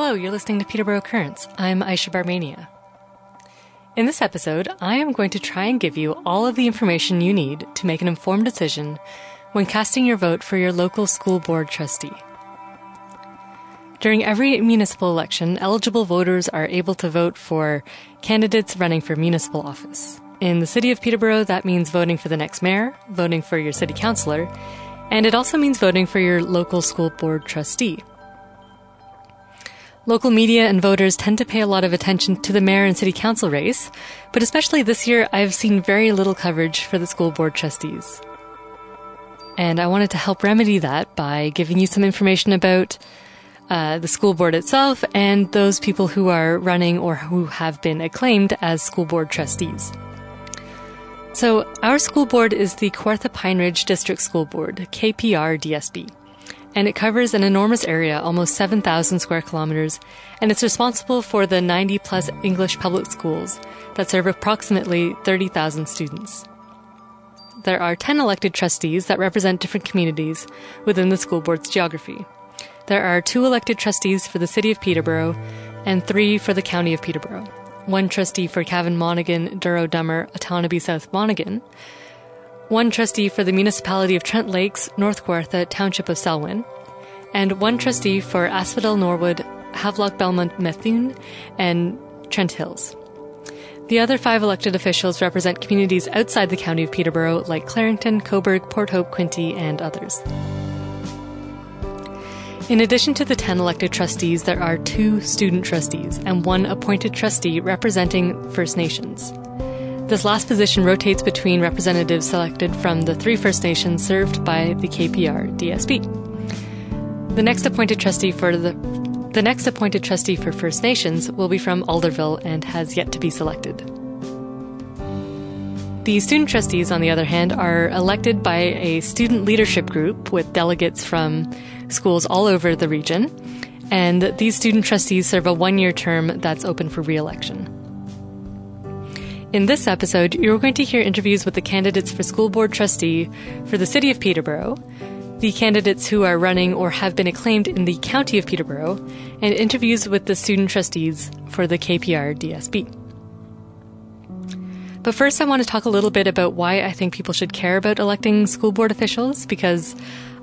Hello, you're listening to Peterborough Currents. I'm Aisha Barmania. In this episode, I am going to try and give you all of the information you need to make an informed decision when casting your vote for your local school board trustee. During every municipal election, eligible voters are able to vote for candidates running for municipal office. In the city of Peterborough, that means voting for the next mayor, voting for your city councillor, and it also means voting for your local school board trustee. Local media and voters tend to pay a lot of attention to the mayor and city council race, but especially this year, I've seen very little coverage for the school board trustees. And I wanted to help remedy that by giving you some information about uh, the school board itself and those people who are running or who have been acclaimed as school board trustees. So, our school board is the Kawartha Pine Ridge District School Board, KPR DSB, and it covers an enormous area, almost 7,000 square kilometers, and it's responsible for the 90 plus English public schools that serve approximately 30,000 students. There are 10 elected trustees that represent different communities within the school board's geography. There are two elected trustees for the City of Peterborough and three for the County of Peterborough. One trustee for Cavan Monaghan, Douro Dummer, Otonabee South Monaghan. One trustee for the Municipality of Trent Lakes, North Kawartha, Township of Selwyn. And one trustee for Asphodel Norwood, Havelock Belmont Methuen, and Trent Hills. The other five elected officials represent communities outside the County of Peterborough like Clarington, Cobourg, Port Hope, Quinte, and others. In addition to the 10 elected trustees, there are two student trustees and one appointed trustee representing First Nations. This last position rotates between representatives selected from the three First Nations served by the KPR DSB. The next appointed trustee for the the next appointed trustee for First Nations will be from Alderville and has yet to be selected. The student trustees, on the other hand, are elected by a student leadership group with delegates from schools all over the region. And these student trustees serve a one year term that's open for re election. In this episode, you're going to hear interviews with the candidates for school board trustee for the city of Peterborough, the candidates who are running or have been acclaimed in the county of Peterborough, and interviews with the student trustees for the KPR DSB. But first, I want to talk a little bit about why I think people should care about electing school board officials because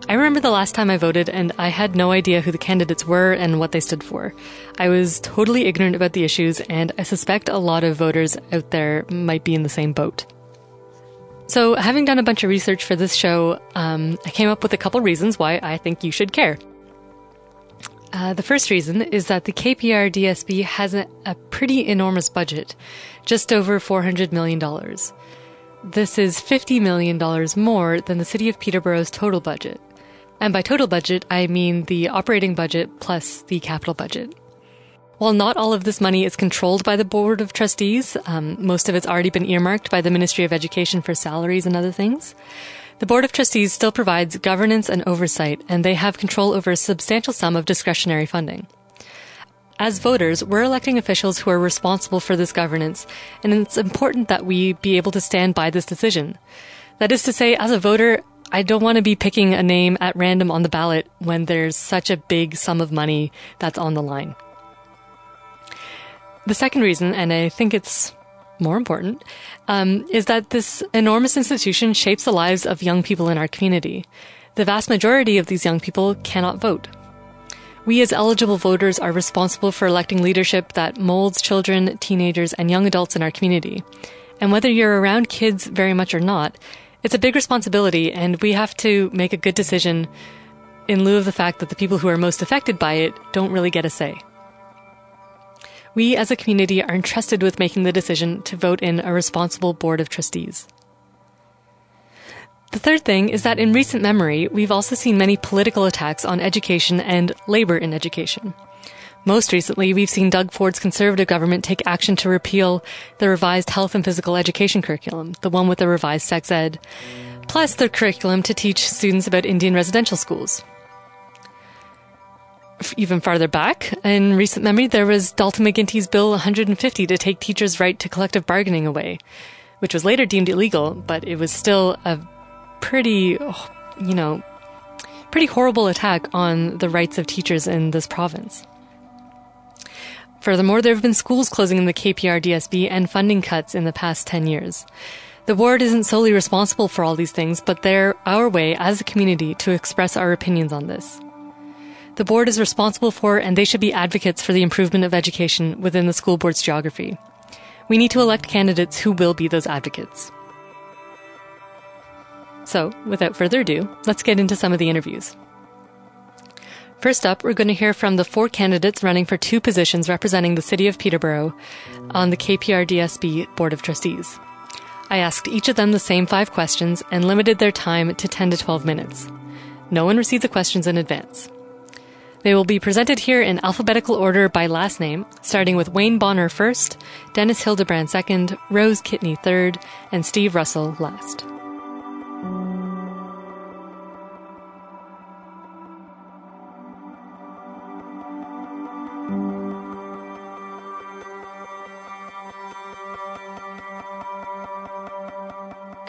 I remember the last time I voted and I had no idea who the candidates were and what they stood for. I was totally ignorant about the issues, and I suspect a lot of voters out there might be in the same boat. So, having done a bunch of research for this show, um, I came up with a couple reasons why I think you should care. Uh, the first reason is that the KPR DSB has a, a pretty enormous budget, just over $400 million. This is $50 million more than the City of Peterborough's total budget. And by total budget, I mean the operating budget plus the capital budget. While not all of this money is controlled by the Board of Trustees, um, most of it's already been earmarked by the Ministry of Education for salaries and other things. The Board of Trustees still provides governance and oversight, and they have control over a substantial sum of discretionary funding. As voters, we're electing officials who are responsible for this governance, and it's important that we be able to stand by this decision. That is to say, as a voter, I don't want to be picking a name at random on the ballot when there's such a big sum of money that's on the line. The second reason, and I think it's more important, um, is that this enormous institution shapes the lives of young people in our community. The vast majority of these young people cannot vote. We as eligible voters are responsible for electing leadership that molds children, teenagers, and young adults in our community. And whether you're around kids very much or not, it's a big responsibility and we have to make a good decision in lieu of the fact that the people who are most affected by it don't really get a say we as a community are entrusted with making the decision to vote in a responsible board of trustees. The third thing is that in recent memory, we've also seen many political attacks on education and labor in education. Most recently, we've seen Doug Ford's conservative government take action to repeal the revised health and physical education curriculum, the one with the revised sex ed, plus the curriculum to teach students about Indian residential schools even farther back in recent memory, there was Dalton McGuinty's Bill 150 to take teachers' right to collective bargaining away, which was later deemed illegal, but it was still a pretty, you know, pretty horrible attack on the rights of teachers in this province. Furthermore, there have been schools closing in the KPR DSB and funding cuts in the past 10 years. The board isn't solely responsible for all these things, but they're our way as a community to express our opinions on this. The board is responsible for and they should be advocates for the improvement of education within the school board's geography. We need to elect candidates who will be those advocates. So, without further ado, let's get into some of the interviews. First up, we're going to hear from the four candidates running for two positions representing the City of Peterborough on the KPRDSB Board of Trustees. I asked each of them the same five questions and limited their time to 10 to 12 minutes. No one received the questions in advance. They will be presented here in alphabetical order by last name, starting with Wayne Bonner first, Dennis Hildebrand second, Rose Kitney third, and Steve Russell last.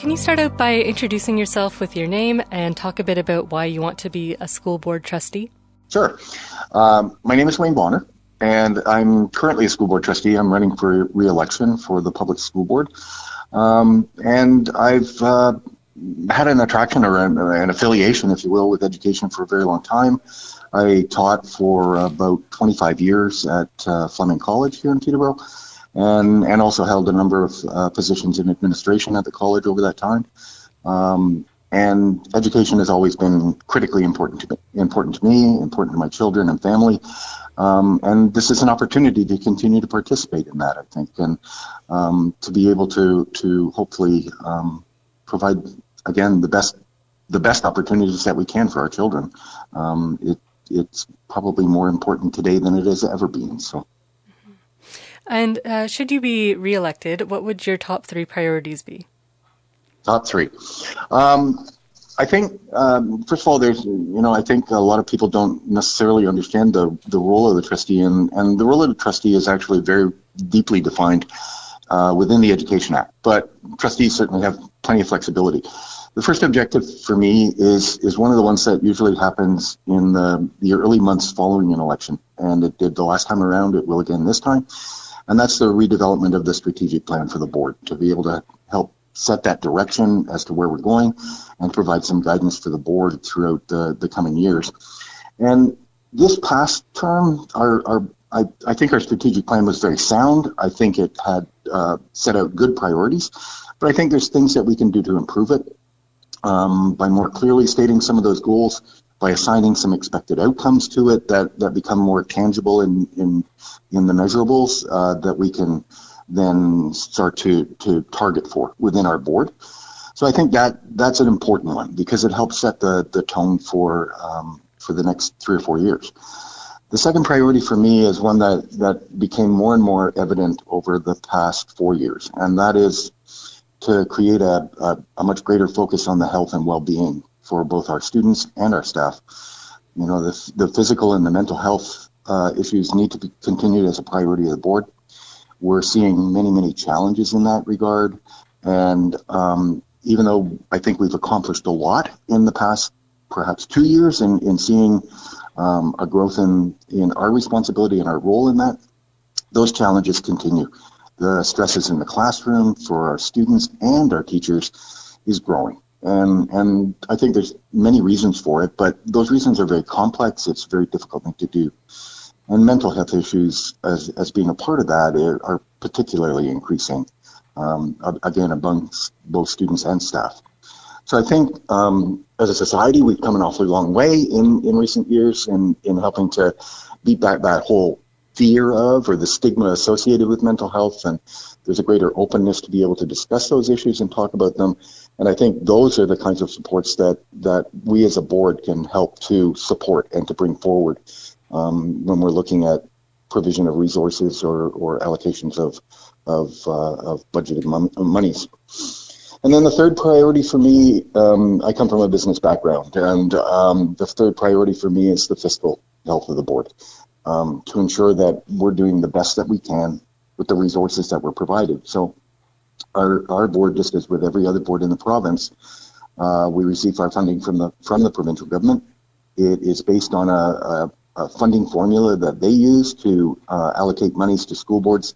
Can you start out by introducing yourself with your name and talk a bit about why you want to be a school board trustee? Sure. Um, my name is Wayne Bonner, and I'm currently a school board trustee. I'm running for re-election for the public school board, um, and I've uh, had an attraction or an, an, affiliation, if you will, with education for a very long time. I taught for about 25 years at uh, Fleming College here in Peterborough, and and also held a number of uh, positions in administration at the college over that time. Um, and education has always been critically important to me, important to me, important to my children and family. Um, and this is an opportunity to continue to participate in that, I think, and um, to be able to to hopefully um, provide again the best the best opportunities that we can for our children. Um, it, it's probably more important today than it has ever been. So. And uh, should you be reelected, what would your top three priorities be? Top three. Um, I think, um, first of all, there's, you know, I think a lot of people don't necessarily understand the, the role of the trustee, and, and the role of the trustee is actually very deeply defined uh, within the Education Act. But trustees certainly have plenty of flexibility. The first objective for me is is one of the ones that usually happens in the, the early months following an election, and it did the last time around. It will again this time, and that's the redevelopment of the strategic plan for the board to be able to help set that direction as to where we're going and provide some guidance for the board throughout the, the coming years. And this past term, our, our I, I, think our strategic plan was very sound. I think it had uh, set out good priorities, but I think there's things that we can do to improve it um, by more clearly stating some of those goals, by assigning some expected outcomes to it that, that become more tangible in in, in the measurables uh, that we can then start to, to target for within our board. So I think that that's an important one because it helps set the, the tone for um, for the next three or four years. The second priority for me is one that, that became more and more evident over the past four years, and that is to create a, a, a much greater focus on the health and well-being for both our students and our staff. You know, the, the physical and the mental health uh, issues need to be continued as a priority of the board. We're seeing many, many challenges in that regard. And um, even though I think we've accomplished a lot in the past perhaps two years in, in seeing um, a growth in, in our responsibility and our role in that, those challenges continue. The stresses in the classroom for our students and our teachers is growing. And, and I think there's many reasons for it, but those reasons are very complex. It's a very difficult thing to do. And mental health issues, as, as being a part of that, are, particularly increasing, um, again, amongst both students and staff. So I think um, as a society, we've come an awfully long way in, in recent years in, in helping to beat back that whole fear of or the stigma associated with mental health. And there's a greater openness to be able to discuss those issues and talk about them. And I think those are the kinds of supports that, that we as a board can help to support and to bring forward um, when we're looking at provision of resources or, or allocations of of, uh, of budgeted mon- monies. And then the third priority for me, um, I come from a business background, and um, the third priority for me is the fiscal health of the board um, to ensure that we're doing the best that we can with the resources that we're provided. So our, our board, just as with every other board in the province, uh, we receive our funding from the from the provincial government. It is based on a, a a funding formula that they use to uh, allocate monies to school boards.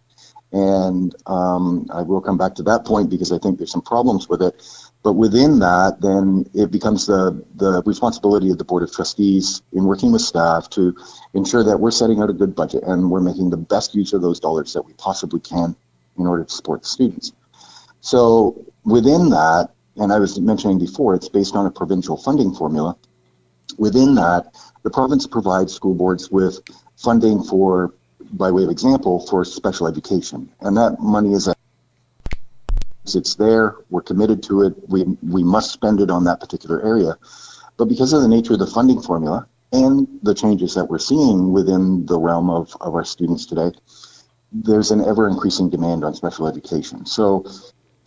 And um, I will come back to that point because I think there's some problems with it. But within that, then it becomes the, the responsibility of the Board of Trustees in working with staff to ensure that we're setting out a good budget and we're making the best use of those dollars that we possibly can in order to support the students. So within that, and I was mentioning before, it's based on a provincial funding formula. Within that, the province provides school boards with funding for, by way of example, for special education. And that money is it's there. We're committed to it. We we must spend it on that particular area. But because of the nature of the funding formula and the changes that we're seeing within the realm of, of our students today, there's an ever increasing demand on special education. So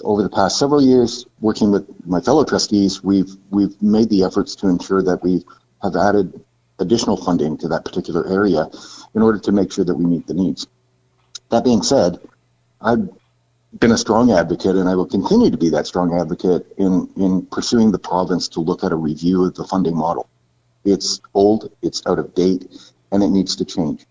over the past several years, working with my fellow trustees, we've we've made the efforts to ensure that we have added additional funding to that particular area in order to make sure that we meet the needs. That being said, I've been a strong advocate, and I will continue to be that strong advocate in, in pursuing the province to look at a review of the funding model. It's old, it's out of date, and it needs to change.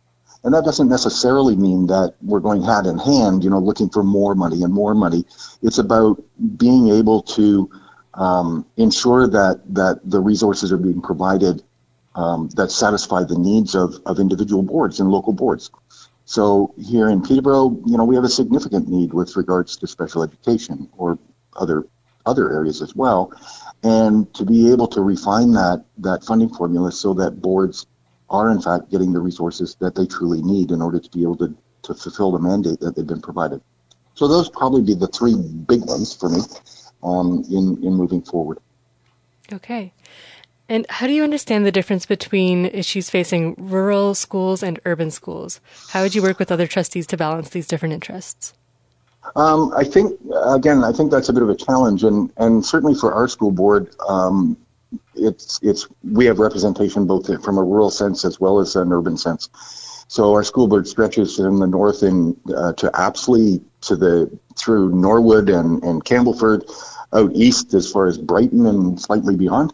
And that doesn't necessarily mean that we're going hand in hand, you know, looking for more money and more money. It's about being able to um, ensure that that the resources are being provided um, that satisfy the needs of, of individual boards and local boards. So here in Peterborough, you know, we have a significant need with regards to special education or other other areas as well. And to be able to refine that that funding formula so that boards are in fact getting the resources that they truly need in order to be able to, to fulfill the mandate that they've been provided. So those probably be the three big ones for me um, in in moving forward. Okay. And how do you understand the difference between issues facing rural schools and urban schools? How would you work with other trustees to balance these different interests? Um, I think again, I think that's a bit of a challenge, and and certainly for our school board, um, it's it's we have representation both from a rural sense as well as an urban sense. So our school board stretches in the north in uh, to Apsley to the through Norwood and and Campbellford, out east as far as Brighton and slightly beyond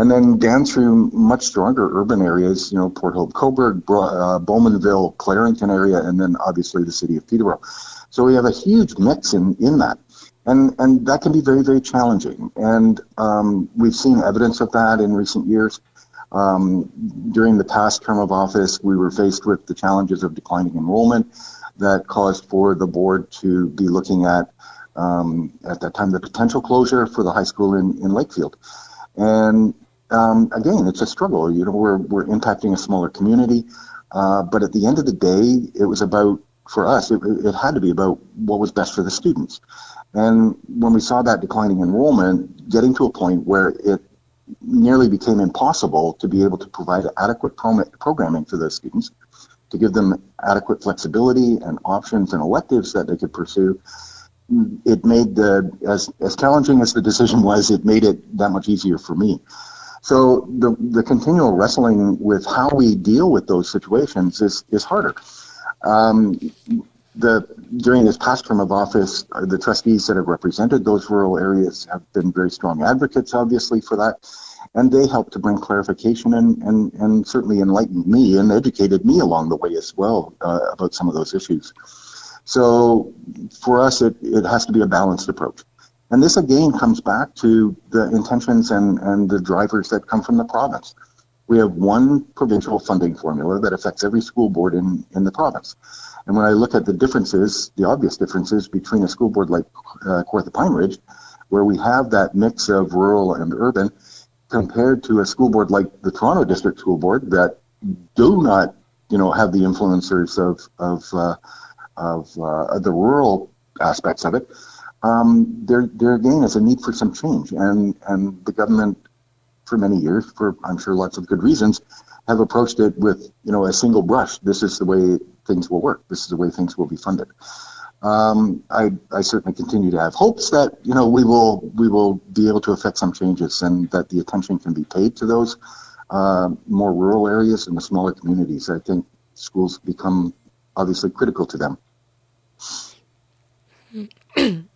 and then down through much stronger urban areas, you know, Port Hope, Cobourg, uh, Bowmanville, Clarington area, and then obviously the city of Peterborough. So we have a huge mix in, in that. And, and that can be very, very challenging. And um, we've seen evidence of that in recent years. Um, during the past term of office, we were faced with the challenges of declining enrollment that caused for the board to be looking at, um, at that time, the potential closure for the high school in, in Lakefield. And um, again, it's a struggle. You know, we're we're impacting a smaller community, uh, but at the end of the day, it was about for us. It, it had to be about what was best for the students. And when we saw that declining enrollment, getting to a point where it nearly became impossible to be able to provide adequate programming for those students, to give them adequate flexibility and options and electives that they could pursue, it made the as as challenging as the decision was, it made it that much easier for me. So the the continual wrestling with how we deal with those situations is is harder. Um, the during this past term of office, uh, the trustees that have represented those rural areas have been very strong advocates, obviously, for that, and they helped to bring clarification and and, and certainly enlightened me and educated me along the way as well uh, about some of those issues. So for us, it, it has to be a balanced approach. And this again comes back to the intentions and, and the drivers that come from the province. We have one provincial funding formula that affects every school board in, in the province. And when I look at the differences, the obvious differences between a school board like uh, Kawartha Pine Ridge, where we have that mix of rural and urban, compared to a school board like the Toronto District School Board that do not, you know, have the influencers of, of uh, of uh, the rural aspects of it, um, there, there again is a need for some change. And, and the government, for many years, for I'm sure lots of good reasons, have approached it with, you know, a single brush. This is the way things will work. This is the way things will be funded. Um, I, I certainly continue to have hopes that, you know, we will, we will be able to affect some changes and that the attention can be paid to those uh, more rural areas and the smaller communities. I think schools become obviously critical to them.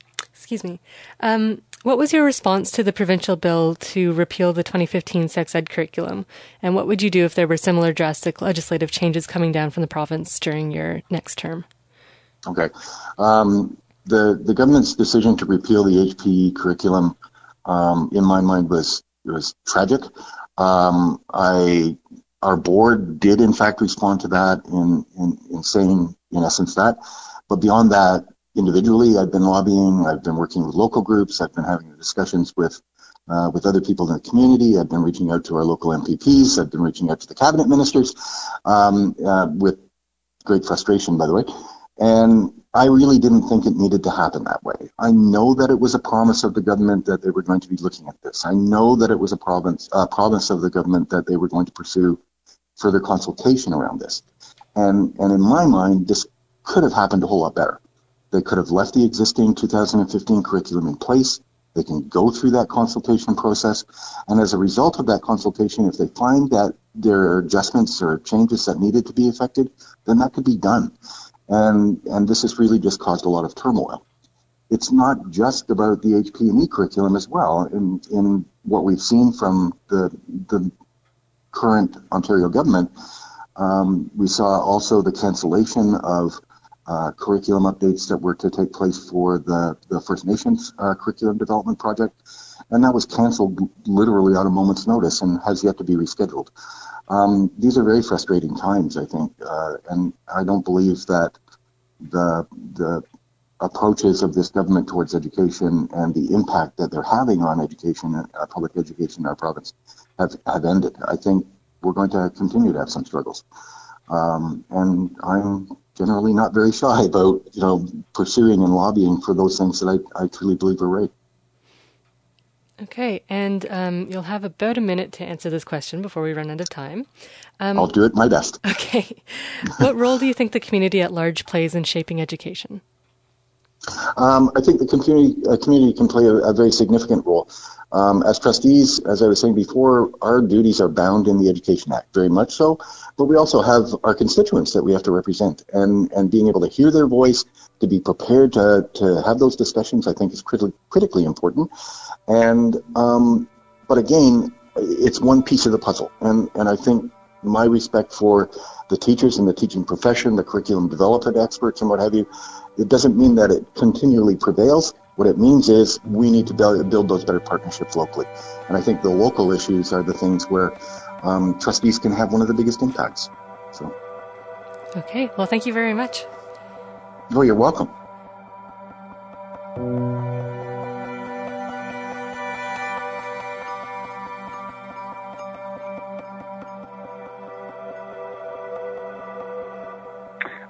Excuse me. Um, what was your response to the provincial bill to repeal the 2015 sex ed curriculum? And what would you do if there were similar drastic legislative changes coming down from the province during your next term? Okay. Um, the, the government's decision to repeal the HPE curriculum, um, in my mind, was, was tragic. Um, I, our board did, in fact, respond to that in, in, in saying, in essence, that. But beyond that, individually. I've been lobbying. I've been working with local groups. I've been having discussions with uh, with other people in the community. I've been reaching out to our local MPPs. I've been reaching out to the cabinet ministers um, uh, with great frustration, by the way. And I really didn't think it needed to happen that way. I know that it was a promise of the government that they were going to be looking at this. I know that it was a province, uh, promise of the government that they were going to pursue further consultation around this. And, and in my mind, this could have happened a whole lot better. They could have left the existing 2015 curriculum in place. They can go through that consultation process. And as a result of that consultation, if they find that there are adjustments or changes that needed to be effected, then that could be done. And, and this has really just caused a lot of turmoil. It's not just about the HPE curriculum as well. In, in what we've seen from the, the current Ontario government, um, we saw also the cancellation of uh, curriculum updates that were to take place for the, the First Nations uh, curriculum development project. And that was canceled literally on a moment's notice and has yet to be rescheduled. Um, these are very frustrating times, I think, uh, and I don't believe that the the approaches of this government towards education and the impact that they're having on education, uh, public education in our province, have, have ended. I think we're going to continue to have some struggles. Um, and I'm generally not very shy about you know pursuing and lobbying for those things that I, I truly believe are right. Okay, and um, you'll have about a minute to answer this question before we run out of time. Um, I'll do it my best. Okay. what role do you think the community at large plays in shaping education? Um, I think the community, uh, community can play a, a, very significant role. Um, as trustees, as I was saying before, our duties are bound in the Education Act, very much so. But we also have our constituents that we have to represent, and and being able to hear their voice, to be prepared to to have those discussions, I think is critically critically important. And um, but again, it's one piece of the puzzle, and and I think my respect for the teachers and the teaching profession, the curriculum development experts, and what have you it doesn't mean that it continually prevails. What it means is we need to build, build those better partnerships locally. And I think the local issues are the things where um, trustees can have one of the biggest impacts. So. Okay. Well, thank you very much. Oh, you're welcome.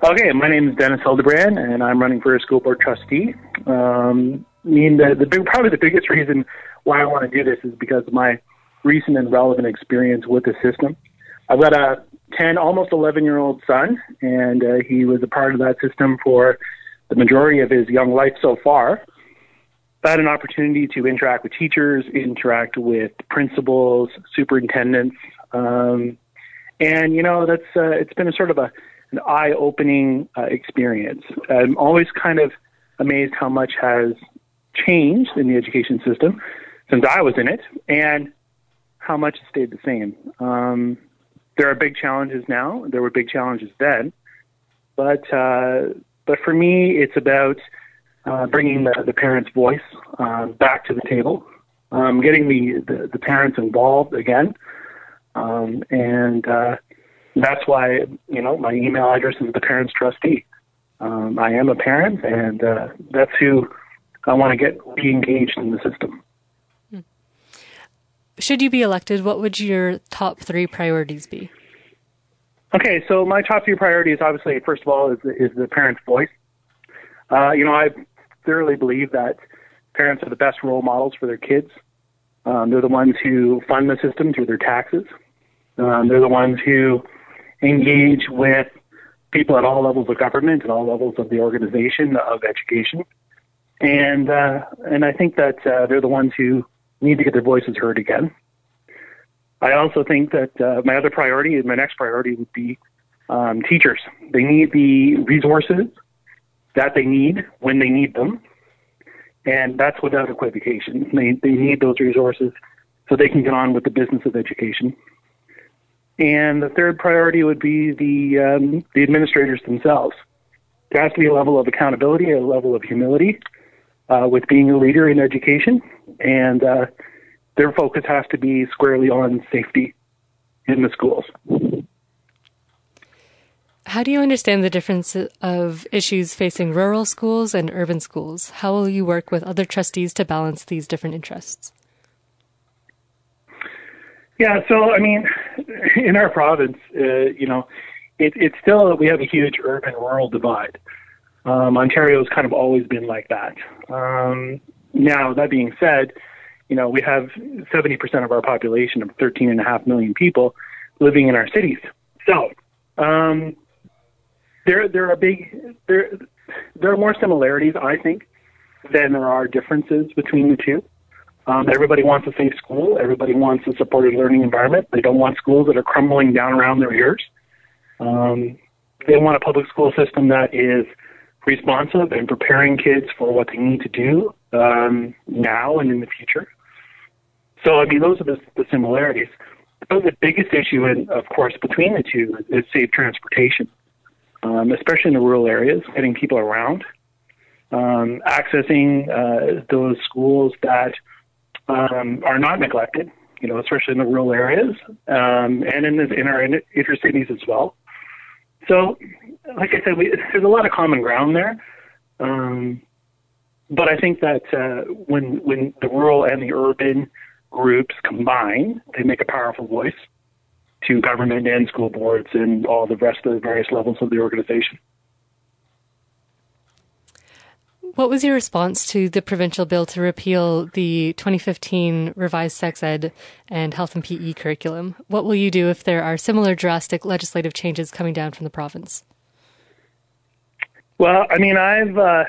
Okay, my name is Dennis Hildebrand, and I'm running for a school board trustee. Um, I mean, the, the big, probably the biggest reason why I want to do this is because my recent and relevant experience with the system. I've got a 10, almost 11 year old son, and uh, he was a part of that system for the majority of his young life so far. I had an opportunity to interact with teachers, interact with principals, superintendents, um, and you know that's uh, it's been a sort of a an eye-opening uh, experience. I'm always kind of amazed how much has changed in the education system since I was in it, and how much has stayed the same. Um, there are big challenges now. There were big challenges then, but uh, but for me, it's about uh, bringing the, the parents' voice uh, back to the table, um, getting the, the, the parents involved again, um, and uh, that's why you know my email address is the parents trustee. Um, I am a parent, and uh, that's who I want to get be engaged in the system. Should you be elected, what would your top three priorities be? Okay, so my top three priorities, obviously, first of all, is the, is the parent's voice. Uh, you know, I thoroughly believe that parents are the best role models for their kids. Um, they're the ones who fund the system through their taxes. Um, they're the ones who engage with people at all levels of government and all levels of the organization of education. And uh, and I think that uh, they're the ones who need to get their voices heard again. I also think that uh, my other priority, my next priority, would be um, teachers. They need the resources that they need when they need them, And that's without equivocation. They, they need those resources so they can get on with the business of education. And the third priority would be the, um, the administrators themselves. There has to be a level of accountability, a level of humility uh, with being a leader in education, and uh, their focus has to be squarely on safety in the schools. How do you understand the difference of issues facing rural schools and urban schools? How will you work with other trustees to balance these different interests? Yeah, so I mean, in our province, uh, you know, it, it's still we have a huge urban-rural divide. Um, Ontario's kind of always been like that. Um, now, that being said, you know, we have 70% of our population of 13.5 million people living in our cities. So, um, there there are big there there are more similarities, I think, than there are differences between the two. Um, everybody wants a safe school. Everybody wants a supported learning environment. They don't want schools that are crumbling down around their ears. Um, they want a public school system that is responsive and preparing kids for what they need to do um, now and in the future. So, I mean, those are the, the similarities. But the biggest issue, in, of course, between the two is, is safe transportation um, especially in the rural areas, getting people around, um, accessing uh, those schools that um, are not neglected, you know, especially in the rural areas um, and in, the, in our inner cities as well. So, like I said, we, there's a lot of common ground there. Um, but I think that uh, when when the rural and the urban groups combine, they make a powerful voice to government and school boards and all the rest of the various levels of the organization. What was your response to the provincial bill to repeal the 2015 revised sex ed and health and PE curriculum? What will you do if there are similar drastic legislative changes coming down from the province? Well, I mean, I've uh,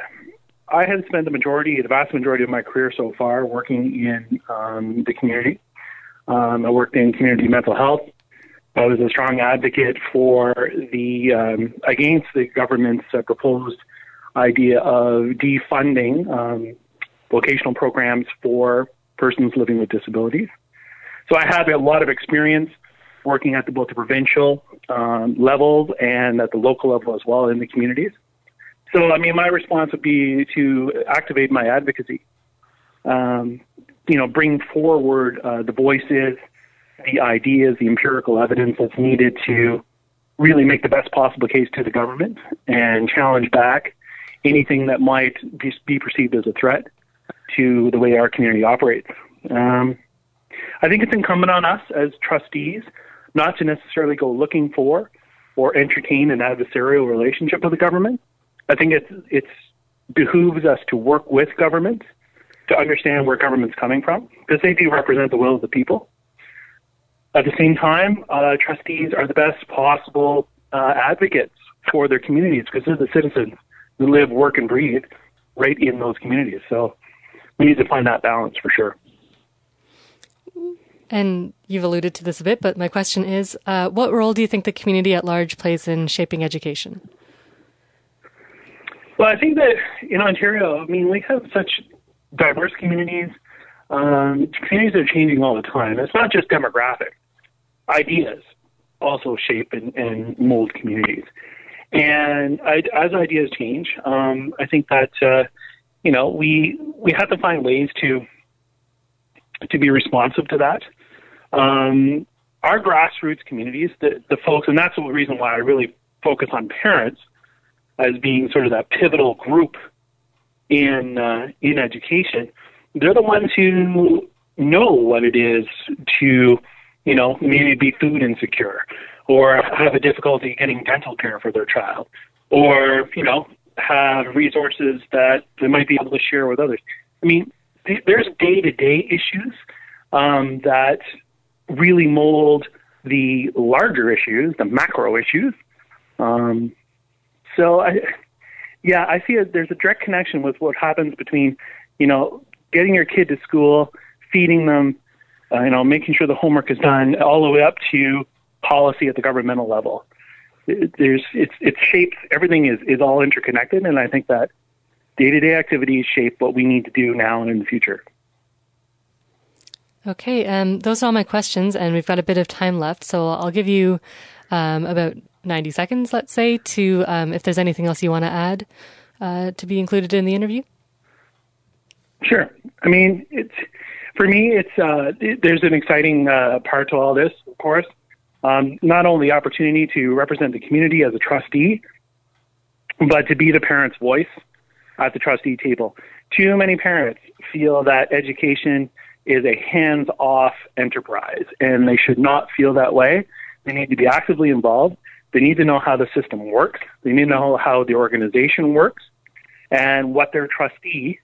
I have spent the majority, the vast majority of my career so far working in um, the community. Um, I worked in community mental health. I was a strong advocate for the um, against the government's uh, proposed idea of defunding um, vocational programs for persons living with disabilities. So I have a lot of experience working at the, both the provincial um, levels and at the local level as well in the communities. So I mean, my response would be to activate my advocacy. Um, you know, bring forward uh, the voices the ideas, the empirical evidence that's needed to really make the best possible case to the government and challenge back anything that might be perceived as a threat to the way our community operates. Um, I think it's incumbent on us as trustees not to necessarily go looking for or entertain an adversarial relationship with the government. I think it's it's behooves us to work with government to understand where government's coming from because they do represent the will of the people. At the same time, uh, trustees are the best possible uh, advocates for their communities because they're the citizens who live, work, and breathe right in those communities. So we need to find that balance for sure. And you've alluded to this a bit, but my question is uh, what role do you think the community at large plays in shaping education? Well, I think that in Ontario, I mean, we have such diverse communities. Um, communities are changing all the time. It's not just demographic ideas also shape and, and mold communities. And I, as ideas change, um, I think that uh, you know we we have to find ways to to be responsive to that. Um, our grassroots communities, the, the folks, and that's the reason why I really focus on parents as being sort of that pivotal group in uh, in education. They're the ones who know what it is to you know, maybe be food insecure or have a difficulty getting dental care for their child or, you know, have resources that they might be able to share with others. I mean, th- there's day to day issues um, that really mold the larger issues, the macro issues. Um, so, I, yeah, I see a, there's a direct connection with what happens between, you know, getting your kid to school, feeding them, uh, you know, making sure the homework is done all the way up to policy at the governmental level. It, there's it's it shapes everything is is all interconnected, and I think that day to day activities shape what we need to do now and in the future. Okay, um, those are all my questions, and we've got a bit of time left, so I'll give you um, about 90 seconds, let's say, to um, if there's anything else you want to add uh, to be included in the interview. Sure. I mean, it's for me. It's uh, it, there's an exciting uh, part to all this, of course. Um, not only the opportunity to represent the community as a trustee, but to be the parent's voice at the trustee table. Too many parents feel that education is a hands-off enterprise, and they should not feel that way. They need to be actively involved. They need to know how the system works. They need to know how the organization works and what their trustee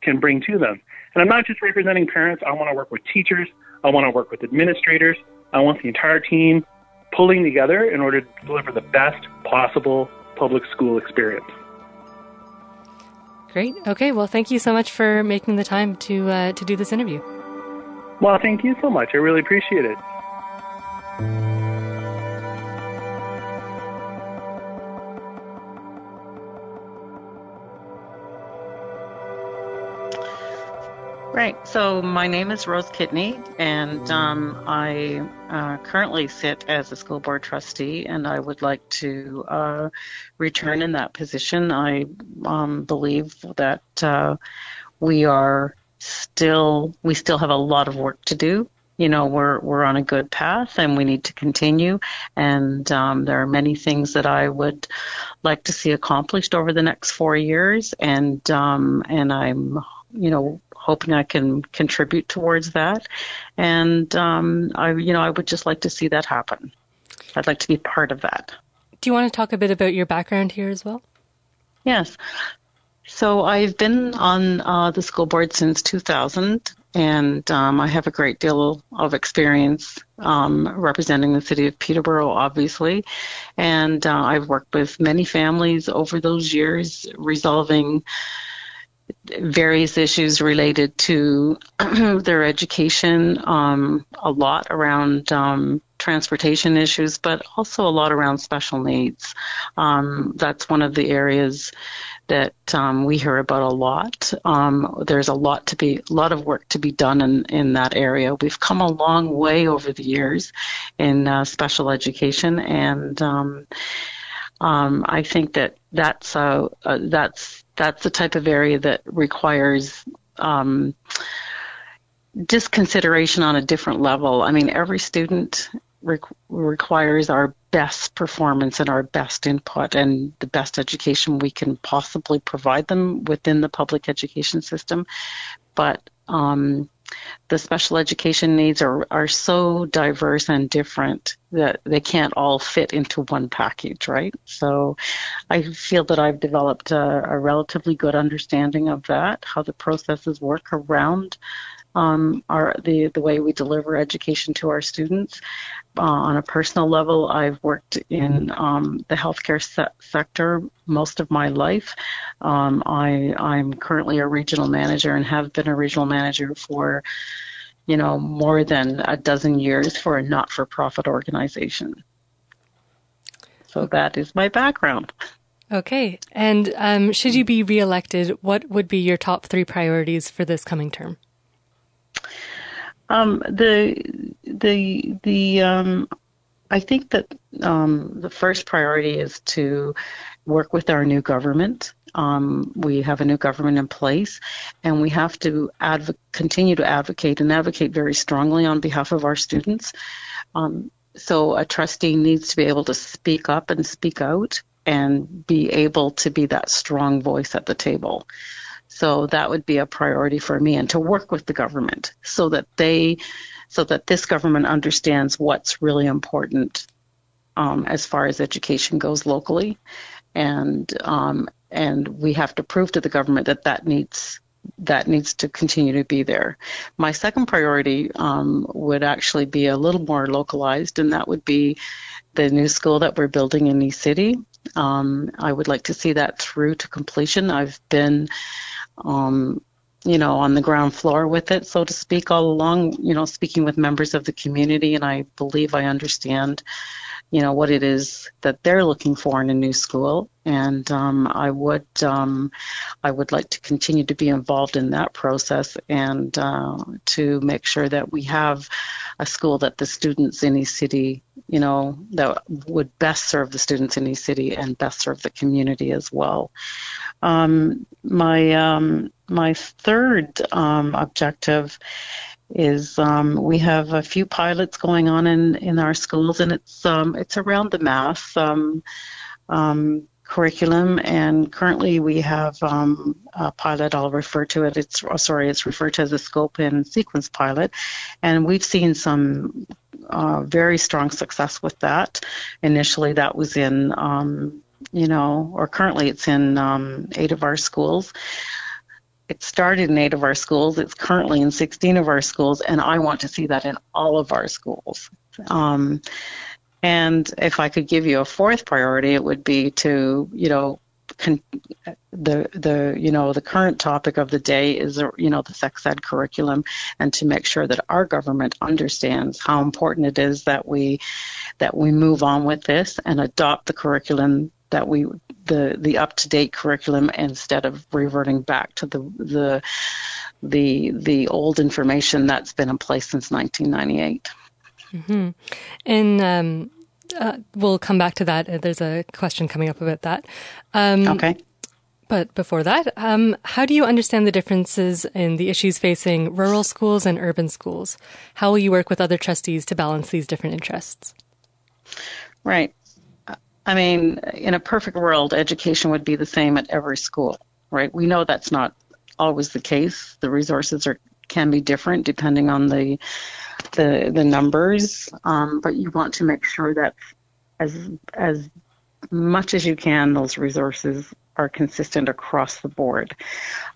can bring to them. And I'm not just representing parents. I want to work with teachers. I want to work with administrators. I want the entire team pulling together in order to deliver the best possible public school experience. Great. Okay. Well, thank you so much for making the time to uh, to do this interview. Well, thank you so much. I really appreciate it. Right. So my name is Rose Kitney, and um, I uh, currently sit as a school board trustee, and I would like to uh, return in that position. I um, believe that uh, we are still we still have a lot of work to do. You know, we're we're on a good path, and we need to continue. And um, there are many things that I would like to see accomplished over the next four years, and um, and I'm you know hoping I can contribute towards that. And um, I, you know, I would just like to see that happen. I'd like to be part of that. Do you want to talk a bit about your background here as well? Yes. So I've been on uh, the school board since 2000, and um, I have a great deal of experience um, representing the city of Peterborough, obviously. And uh, I've worked with many families over those years, resolving various issues related to their education, um, a lot around um, transportation issues, but also a lot around special needs. Um, that's one of the areas that um, we hear about a lot. Um, there's a lot to be, a lot of work to be done in, in that area. We've come a long way over the years in uh, special education, and um, I think that that's uh, that's that's the type of area that requires um, just consideration on a different level. I mean, every student re- requires our best performance and our best input and the best education we can possibly provide them within the public education system. But um, the special education needs are, are so diverse and different that they can't all fit into one package, right? So I feel that I've developed a, a relatively good understanding of that, how the processes work around um, our the the way we deliver education to our students. Uh, on a personal level, I've worked in um, the healthcare se- sector most of my life. Um, I I'm currently a regional manager and have been a regional manager for you know more than a dozen years for a not-for-profit organization. So that is my background. Okay. And um, should you be reelected, what would be your top three priorities for this coming term? Um, the the the um, I think that um, the first priority is to work with our new government. Um, we have a new government in place, and we have to adv- continue to advocate and advocate very strongly on behalf of our students. Um, so a trustee needs to be able to speak up and speak out and be able to be that strong voice at the table. So that would be a priority for me and to work with the government so that they, so that this government understands what's really important um, as far as education goes locally. And, um, and we have to prove to the government that that needs that needs to continue to be there. My second priority um, would actually be a little more localized, and that would be the new school that we're building in East City. Um, I would like to see that through to completion. I've been um, you know, on the ground floor with it, so to speak, all along, you know, speaking with members of the community, and I believe I understand you know what it is that they're looking for in a new school and um, I would um, I would like to continue to be involved in that process and uh, to make sure that we have a school that the students in East City you know that would best serve the students in East City and best serve the community as well. Um, my um, my third um, objective is um, we have a few pilots going on in, in our schools, and it's um, it's around the math um, um curriculum. And currently, we have um, a pilot. I'll refer to it. It's oh, sorry, it's referred to as a scope and sequence pilot, and we've seen some uh, very strong success with that. Initially, that was in um, you know, or currently it's in eight of our schools. It started in eight of our schools. It's currently in 16 of our schools, and I want to see that in all of our schools. Um, and if I could give you a fourth priority, it would be to, you know, con- the the you know the current topic of the day is you know the sex ed curriculum, and to make sure that our government understands how important it is that we that we move on with this and adopt the curriculum that we the the up to date curriculum instead of reverting back to the the the the old information that's been in place since 1998. Mm-hmm. And um, uh, we'll come back to that. Uh, there's a question coming up about that. Um, okay. But before that, um, how do you understand the differences in the issues facing rural schools and urban schools? How will you work with other trustees to balance these different interests? Right. I mean, in a perfect world, education would be the same at every school, right? We know that's not always the case. The resources are can be different depending on the the the numbers, um, but you want to make sure that as as much as you can, those resources are consistent across the board.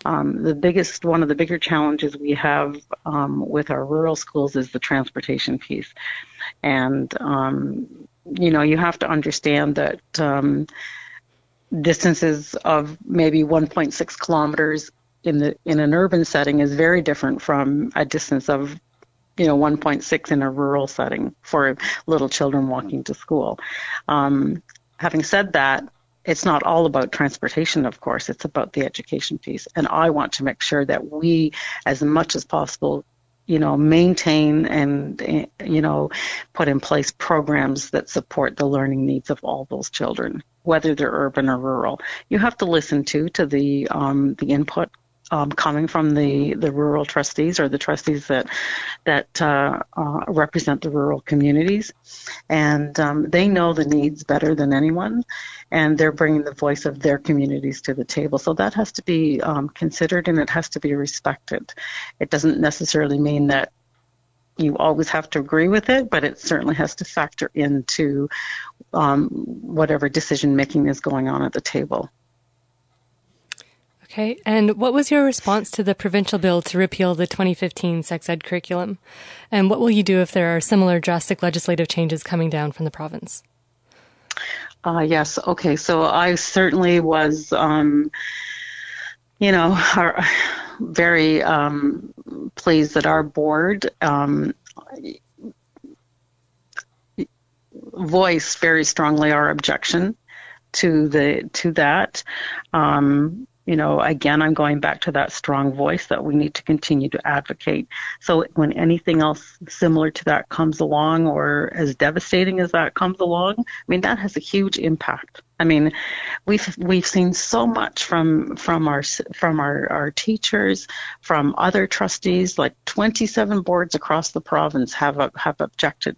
Um, the biggest, one of the bigger challenges we have um, with our rural schools is the transportation piece, and um, you know, you have to understand that um, distances of maybe 1.6 kilometers in the in an urban setting is very different from a distance of you know 1.6 in a rural setting for little children walking to school. Um, having said that, it's not all about transportation, of course. It's about the education piece, and I want to make sure that we, as much as possible, you know, maintain and, you know, put in place programs that support the learning needs of all those children, whether they're urban or rural. You have to listen to to the um, the input um, coming from the, the rural trustees or the trustees that that uh, uh, represent the rural communities, and um, they know the needs better than anyone, and they're bringing the voice of their communities to the table. So that has to be um, considered and it has to be respected. It doesn't necessarily mean that you always have to agree with it, but it certainly has to factor into um, whatever decision making is going on at the table. Okay. And what was your response to the provincial bill to repeal the 2015 sex ed curriculum? And what will you do if there are similar drastic legislative changes coming down from the province? Uh, yes. Okay. So I certainly was, um, you know, our, very um, pleased that our board um, voiced very strongly our objection to the to that. Um, you know, again, I'm going back to that strong voice that we need to continue to advocate. So when anything else similar to that comes along or as devastating as that comes along, I mean, that has a huge impact. I mean, we've we've seen so much from from our from our, our teachers, from other trustees. Like 27 boards across the province have have objected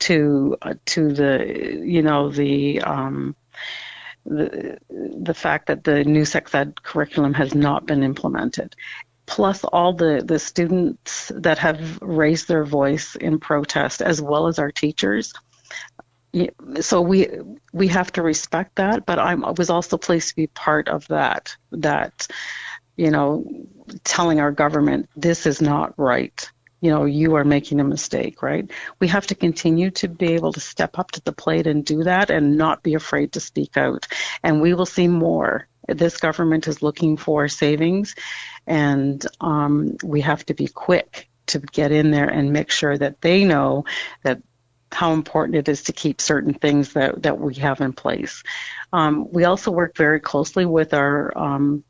to uh, to the you know the um, the, fact that the new sex ed curriculum has not been implemented. Plus all the, the students that have raised their voice in protest as well as our teachers. So we we have to respect that but i was also pleased to be part of that that you know telling our government this is not right you know, you are making a mistake, right? We have to continue to be able to step up to the plate and do that and not be afraid to speak out. And we will see more. This government is looking for savings, and um, we have to be quick to get in there and make sure that they know that how important it is to keep certain things that, that we have in place. Um, we also work very closely with our um,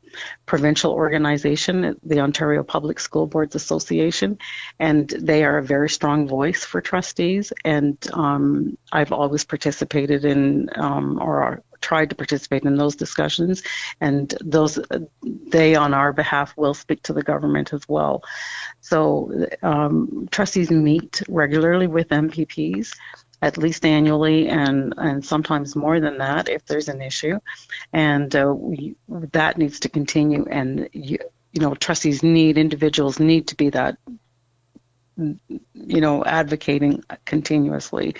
provincial organization, the Ontario Public School Boards Association, and they are a very strong voice for trustees. And um, I've always participated in um, or tried to participate in those discussions, and those they on our behalf will speak to the government as well. So um, trustees meet regularly with MPPs at least annually and, and sometimes more than that if there's an issue. And uh, we, that needs to continue. And, you, you know, trustees need, individuals need to be that you know, advocating continuously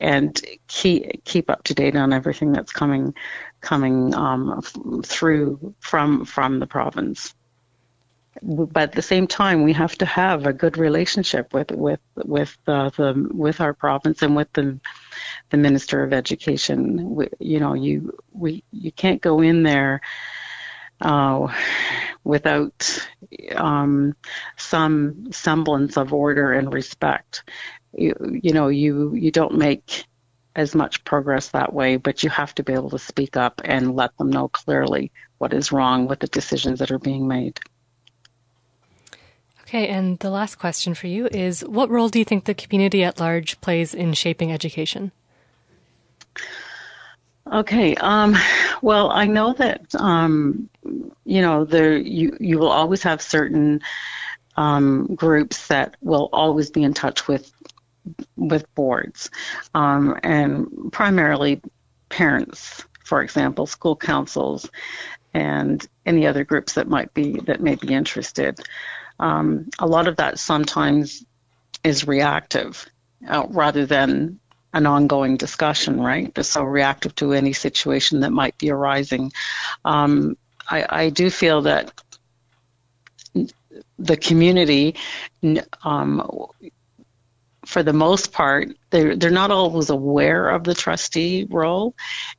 and keep keep up to date on everything that's coming coming um, through from from the province but at the same time, we have to have a good relationship with with with uh, the with our province and with the the Minister of Education. We, you know, you we you can't go in there uh, without um, some semblance of order and respect. You, you know, you you don't make as much progress that way, but you have to be able to speak up and let them know clearly what is wrong with the decisions that are being made. Okay, and the last question for you is what role do you think the community at large plays in shaping education? Okay. Um, well, I know that um, you know you you will always have certain um, groups that will always be in touch with with boards, um, and primarily parents, for example, school councils, and any other groups that might be that may be interested um, a lot of that sometimes is reactive uh, rather than an ongoing discussion, right? So reactive to any situation that might be arising. Um, I, I, do feel that the community um, for the most part, they're they're not always aware of the trustee role,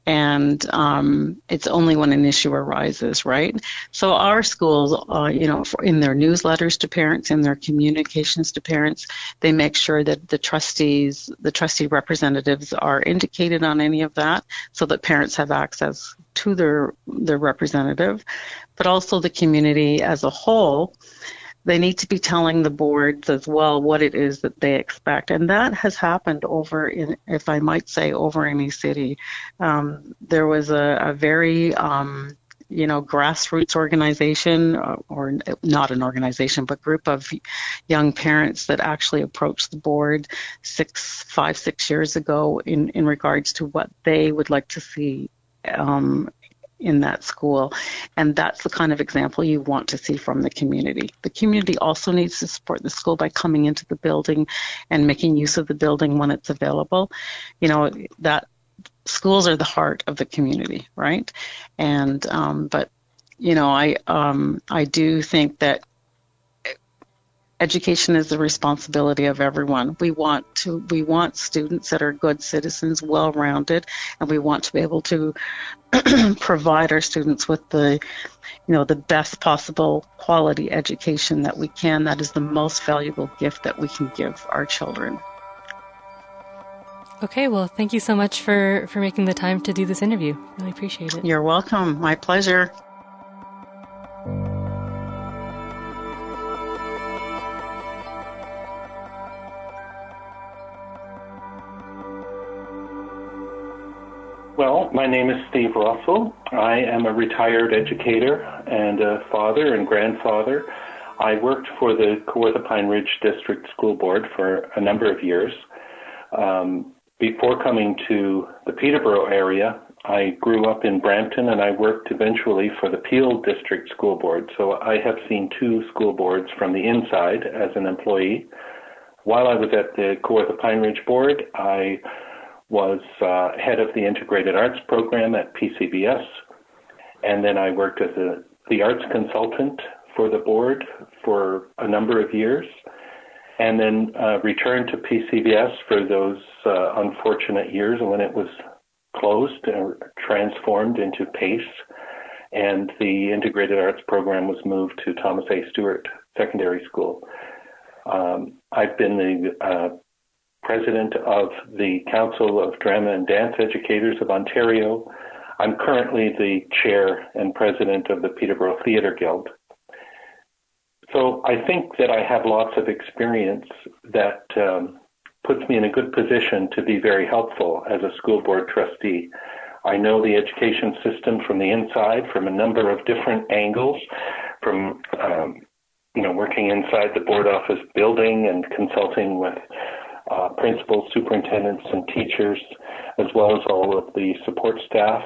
and um, it's only when an issue arises, right? So our schools, uh, you know, in their newsletters to parents, in their communications to parents, they make sure that the trustees, the trustee representatives, are indicated on any of that, so that parents have access to their their representative, but also the community as a whole they need to be telling the boards as well what it is that they expect. And that has happened over in, if I might say, over any city. Um, there was a, a very, um, you know, grassroots organization, uh, or not an organization, but group of young parents that actually approached the board six, five, six years ago in, in regards to what they would like to see um, in that school. And that's the kind of example you want to see from the community. The community also needs to support the school by coming into the building and making use of the building when it's available. You know, that schools are the heart of the community, right? And, um, but, you know, I, um, I do think that education is the responsibility of everyone. We want to we want students that are good citizens, well rounded, and we want to be able to provide our students with the you know the best possible quality education that we can. That is the most valuable gift that we can give our children. Okay, well, thank you so much for for making the time to do this interview. Really appreciate it. You're welcome. My pleasure. Well, my name is Steve Russell. I am a retired educator and a father and grandfather. I worked for the Kawartha Pine Ridge District School Board for a number of years. Um, before coming to the Peterborough area, I grew up in Brampton and I worked eventually for the Peel District School Board. So I have seen two school boards from the inside as an employee. While I was at the Kawartha Pine Ridge Board, I was uh, head of the integrated arts program at PCVS, and then I worked as a, the arts consultant for the board for a number of years, and then uh, returned to PCVS for those uh, unfortunate years when it was closed and transformed into PACE, and the integrated arts program was moved to Thomas A. Stewart Secondary School. Um, I've been the uh, president of the Council of Drama and Dance Educators of Ontario. I'm currently the chair and president of the Peterborough Theatre Guild. So I think that I have lots of experience that um, puts me in a good position to be very helpful as a school board trustee. I know the education system from the inside from a number of different angles, from um, you know working inside the board office building and consulting with uh, principals, superintendents, and teachers, as well as all of the support staff.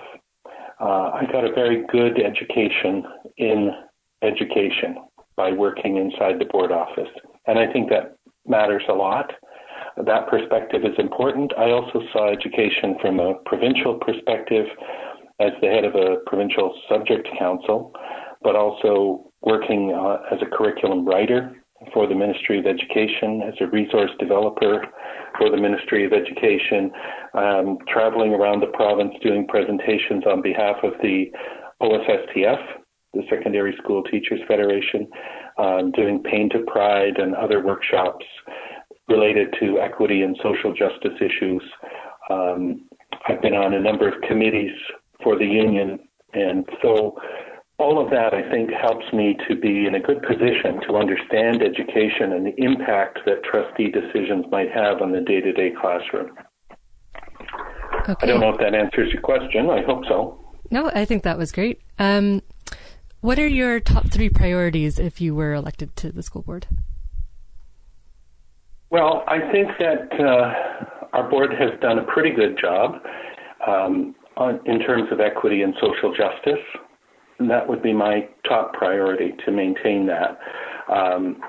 Uh, I got a very good education in education by working inside the board office. And I think that matters a lot. That perspective is important. I also saw education from a provincial perspective as the head of a provincial subject council, but also working uh, as a curriculum writer for the Ministry of Education, as a resource developer for the Ministry of Education, um, traveling around the province doing presentations on behalf of the OSSTF, the Secondary School Teachers Federation, um, doing Pain to Pride and other workshops related to equity and social justice issues. Um, I've been on a number of committees for the union, and so all of that I think helps me to be in a good position to understand education and the impact that trustee decisions might have on the day to day classroom. Okay. I don't know if that answers your question. I hope so. No, I think that was great. Um, what are your top three priorities if you were elected to the school board? Well, I think that uh, our board has done a pretty good job um, on, in terms of equity and social justice. That would be my top priority to maintain that. Um,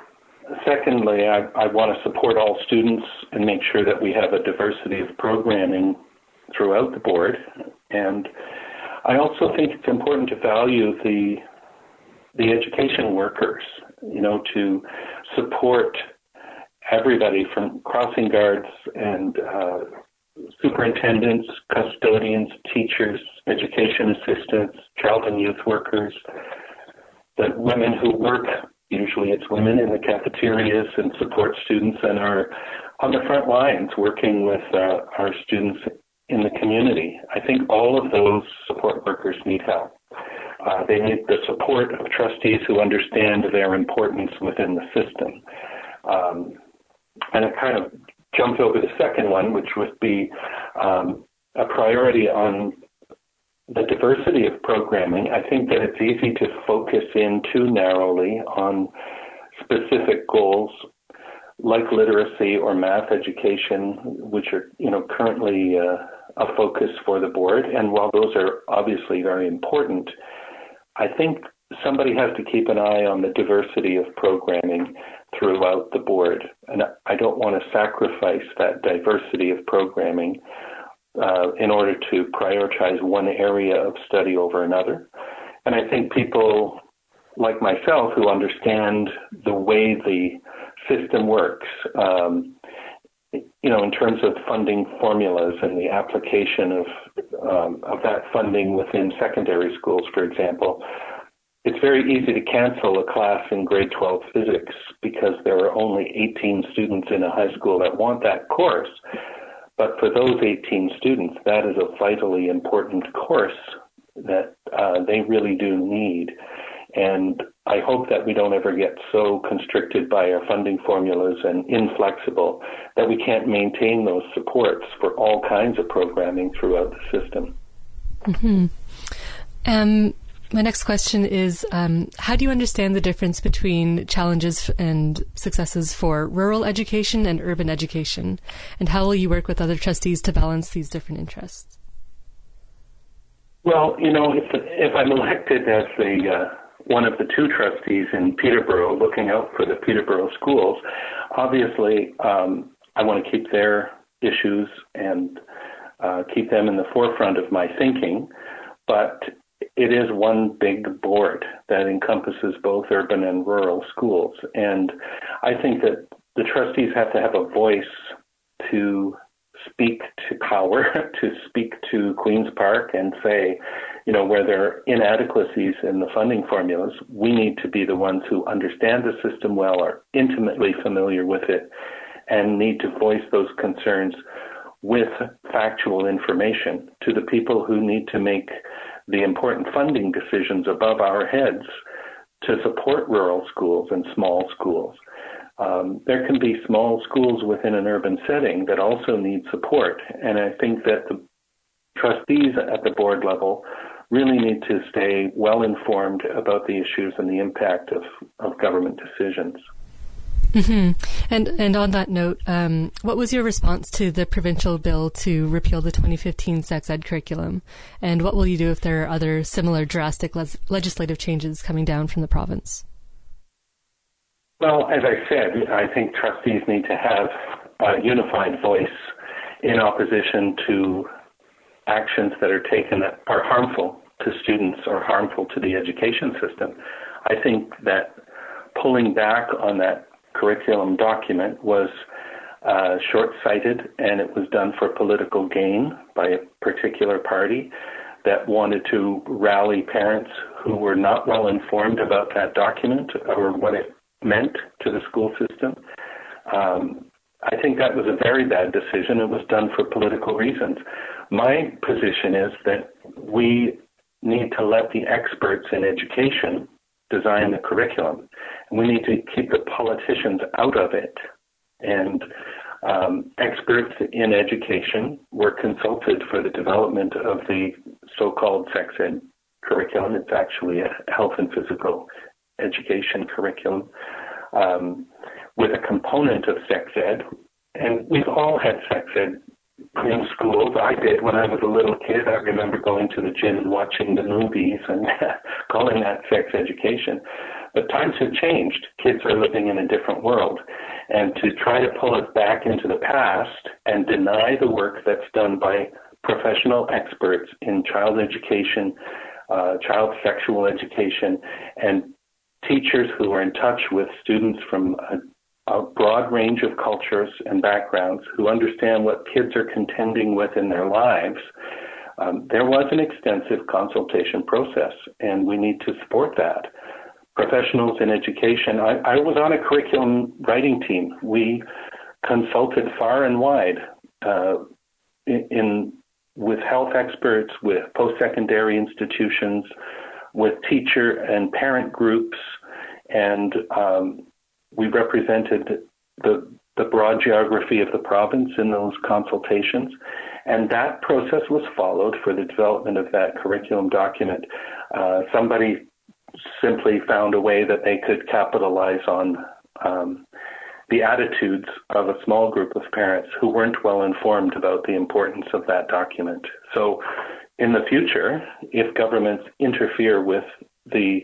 secondly, I, I want to support all students and make sure that we have a diversity of programming throughout the board. And I also think it's important to value the the education workers, you know, to support everybody from crossing guards and uh, superintendents, custodians, teachers, education assistants, child and youth workers, the women who work, usually it's women in the cafeterias and support students and are on the front lines working with uh, our students in the community. I think all of those support workers need help. Uh, they need the support of trustees who understand their importance within the system. Um, and it kind of jumps over the second one, which would be um, a priority on the diversity of programming. I think that it's easy to focus in too narrowly on specific goals like literacy or math education, which are you know currently uh, a focus for the board. And while those are obviously very important, I think somebody has to keep an eye on the diversity of programming throughout the board. And I don't want to sacrifice that diversity of programming uh, in order to prioritize one area of study over another. And I think people like myself who understand the way the system works, um, you know, in terms of funding formulas and the application of um, of that funding within secondary schools, for example, it's very easy to cancel a class in grade 12 physics because there are only 18 students in a high school that want that course. But for those 18 students, that is a vitally important course that uh, they really do need. And I hope that we don't ever get so constricted by our funding formulas and inflexible that we can't maintain those supports for all kinds of programming throughout the system. Mm-hmm. Um, my next question is um, How do you understand the difference between challenges and successes for rural education and urban education? And how will you work with other trustees to balance these different interests? Well, you know, if, if I'm elected as the uh, one of the two trustees in Peterborough looking out for the Peterborough schools, obviously um, I want to keep their issues and uh, keep them in the forefront of my thinking. But it is one big board that encompasses both urban and rural schools. And I think that the trustees have to have a voice to speak to power, to speak to Queen's Park and say, you know, where there are inadequacies in the funding formulas, we need to be the ones who understand the system well, are intimately familiar with it, and need to voice those concerns with factual information to the people who need to make the important funding decisions above our heads to support rural schools and small schools. Um, there can be small schools within an urban setting that also need support, and I think that the trustees at the board level really need to stay well informed about the issues and the impact of, of government decisions. Mm-hmm. And and on that note, um, what was your response to the provincial bill to repeal the 2015 sex ed curriculum? And what will you do if there are other similar drastic legislative changes coming down from the province? Well, as I said, I think trustees need to have a unified voice in opposition to actions that are taken that are harmful to students or harmful to the education system. I think that pulling back on that curriculum document was uh, short sighted and it was done for political gain by a particular party that wanted to rally parents who were not well informed about that document or what it meant to the school system. Um, I think that was a very bad decision. It was done for political reasons. My position is that we need to let the experts in education design the curriculum. And we need to keep the politicians out of it. And um, experts in education were consulted for the development of the so-called sex ed curriculum. It's actually a health and physical education curriculum um, with a component of sex ed. And we've all had sex ed in schools. I did when I was a little kid. I remember going to the gym and watching the movies and calling that sex education. But times have changed. Kids are living in a different world. And to try to pull us back into the past and deny the work that's done by professional experts in child education, uh, child sexual education, and teachers who are in touch with students from a a broad range of cultures and backgrounds who understand what kids are contending with in their lives, um, there was an extensive consultation process, and we need to support that. Professionals in education, I, I was on a curriculum writing team. We consulted far and wide uh, in, in with health experts, with post-secondary institutions, with teacher and parent groups, and um, we represented the, the broad geography of the province in those consultations. And that process was followed for the development of that curriculum document. Uh, somebody simply found a way that they could capitalize on um, the attitudes of a small group of parents who weren't well informed about the importance of that document. So, in the future, if governments interfere with the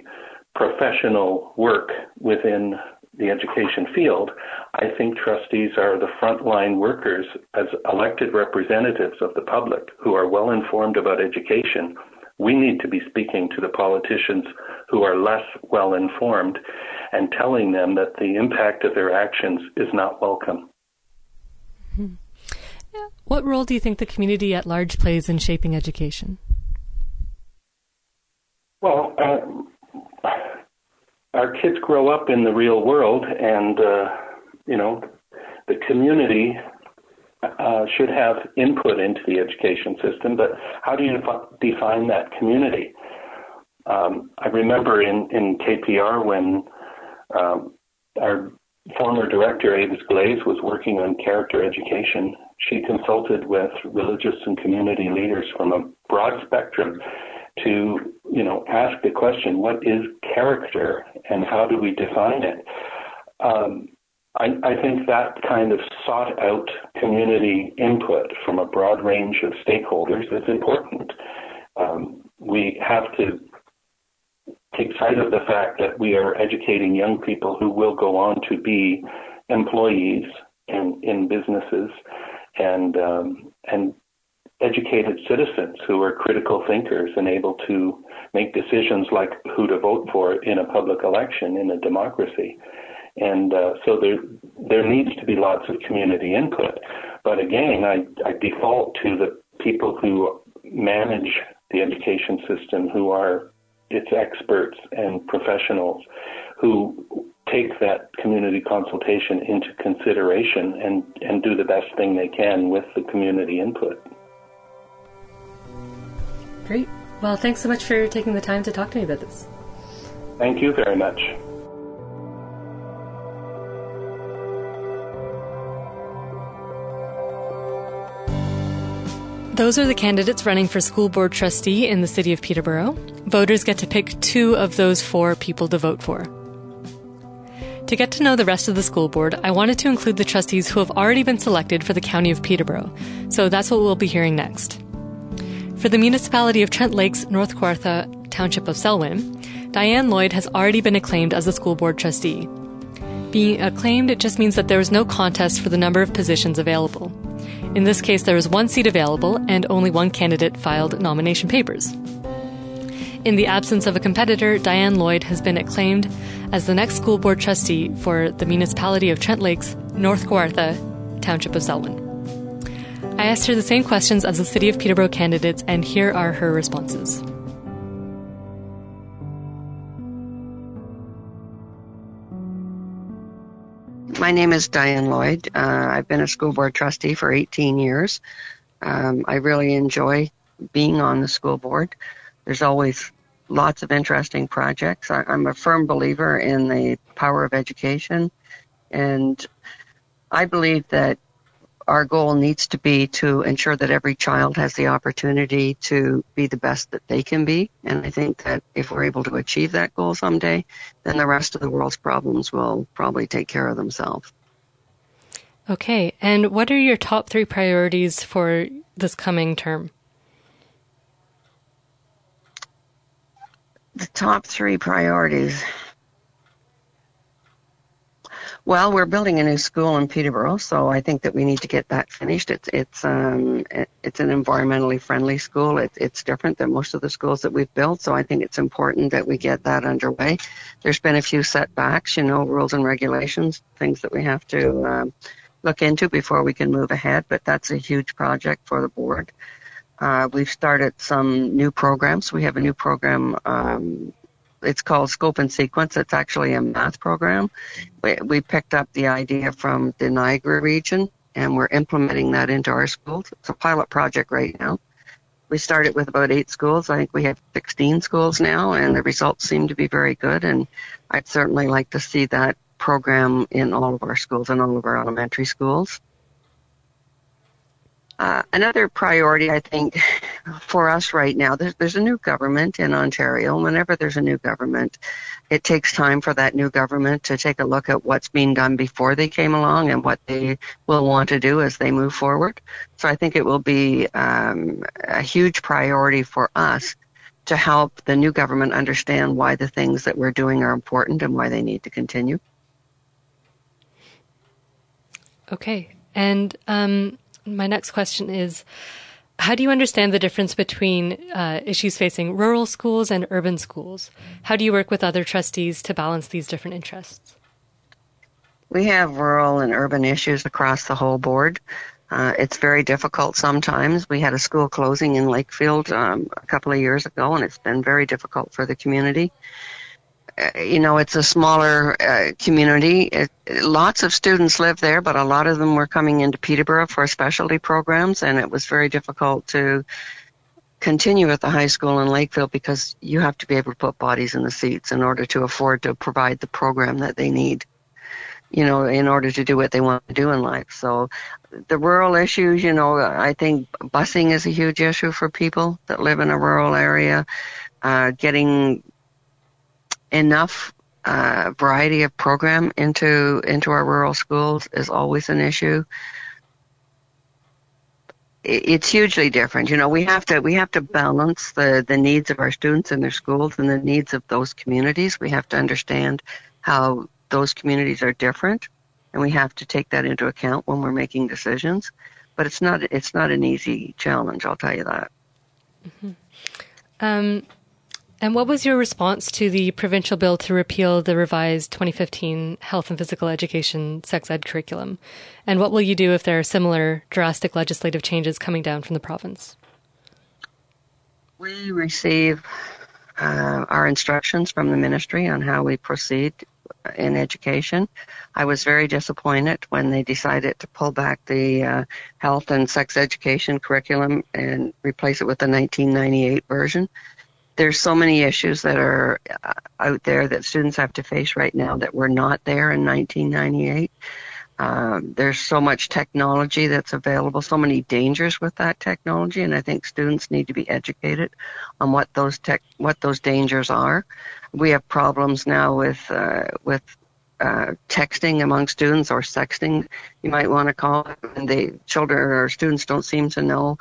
professional work within the education field, I think trustees are the frontline workers as elected representatives of the public who are well informed about education. We need to be speaking to the politicians who are less well informed and telling them that the impact of their actions is not welcome. Mm-hmm. What role do you think the community at large plays in shaping education? Well, uh, our kids grow up in the real world, and uh, you know, the community uh, should have input into the education system. But how do you define that community? Um, I remember in in KPR when um, our former director Avis Glaze was working on character education. She consulted with religious and community leaders from a broad spectrum to you know ask the question what is character and how do we define it? Um, I, I, think that kind of sought out community input from a broad range of stakeholders is important. Um, we have to take sight of the fact that we are educating young people who will go on to be employees in, in businesses and um, and educated citizens who are critical thinkers and able to make decisions like who to vote for in a public election in a democracy. And uh, so there there needs to be lots of community input. But again, I, I default to the people who manage the education system, who are its experts and professionals, who take that community consultation into consideration and, and do the best thing they can with the community input. Great. Well, thanks so much for taking the time to talk to me about this. Thank you very much. Those are the candidates running for school board trustee in the city of Peterborough. Voters get to pick two of those four people to vote for. To get to know the rest of the school board, I wanted to include the trustees who have already been selected for the county of Peterborough, so that's what we'll be hearing next. For the municipality of Trent Lakes, North Kawartha, Township of Selwyn, Diane Lloyd has already been acclaimed as a school board trustee. Being acclaimed it just means that there was no contest for the number of positions available. In this case, there was one seat available and only one candidate filed nomination papers. In the absence of a competitor, Diane Lloyd has been acclaimed as the next school board trustee for the municipality of Trent Lakes, North Kawartha, Township of Selwyn. I asked her the same questions as the City of Peterborough candidates, and here are her responses. My name is Diane Lloyd. Uh, I've been a school board trustee for 18 years. Um, I really enjoy being on the school board. There's always lots of interesting projects. I, I'm a firm believer in the power of education, and I believe that our goal needs to be to ensure that every child has the opportunity to be the best that they can be. And I think that if we're able to achieve that goal someday, then the rest of the world's problems will probably take care of themselves. Okay. And what are your top three priorities for this coming term? The top three priorities. Well, we're building a new school in Peterborough, so I think that we need to get that finished. It's it's um it's an environmentally friendly school. It's it's different than most of the schools that we've built, so I think it's important that we get that underway. There's been a few setbacks, you know, rules and regulations, things that we have to um, look into before we can move ahead. But that's a huge project for the board. Uh, we've started some new programs. We have a new program um, it's called Scope and Sequence. It's actually a math program. We, we picked up the idea from the Niagara region and we're implementing that into our schools. It's a pilot project right now. We started with about eight schools. I think we have 16 schools now and the results seem to be very good and I'd certainly like to see that program in all of our schools and all of our elementary schools. Uh, another priority, I think, for us right now, there's, there's a new government in Ontario. Whenever there's a new government, it takes time for that new government to take a look at what's being done before they came along and what they will want to do as they move forward. So I think it will be um, a huge priority for us to help the new government understand why the things that we're doing are important and why they need to continue. Okay. And um, my next question is how do you understand the difference between uh, issues facing rural schools and urban schools? How do you work with other trustees to balance these different interests? We have rural and urban issues across the whole board. Uh, it's very difficult sometimes. We had a school closing in Lakefield um, a couple of years ago, and it's been very difficult for the community. Uh, you know, it's a smaller uh, community. It, lots of students live there, but a lot of them were coming into Peterborough for specialty programs, and it was very difficult to continue at the high school in Lakefield because you have to be able to put bodies in the seats in order to afford to provide the program that they need you know, in order to do what they want to do in life. So the rural issues, you know, I think busing is a huge issue for people that live in a rural area. Uh, getting enough uh, variety of program into into our rural schools is always an issue. It's hugely different. You know, we have to we have to balance the the needs of our students and their schools and the needs of those communities. We have to understand how those communities are different, and we have to take that into account when we're making decisions. But it's not it's not an easy challenge. I'll tell you that. Mm-hmm. Um, and what was your response to the provincial bill to repeal the revised 2015 health and physical education sex ed curriculum? And what will you do if there are similar drastic legislative changes coming down from the province? We receive uh, our instructions from the ministry on how we proceed in education. I was very disappointed when they decided to pull back the uh, health and sex education curriculum and replace it with the 1998 version. There's so many issues that are uh, out there that students have to face right now that were not there in 1998. Um, there's so much technology that's available, so many dangers with that technology, and I think students need to be educated on what those tech, what those dangers are. We have problems now with uh, with uh, texting among students or sexting, you might want to call it. And the children or students don't seem to know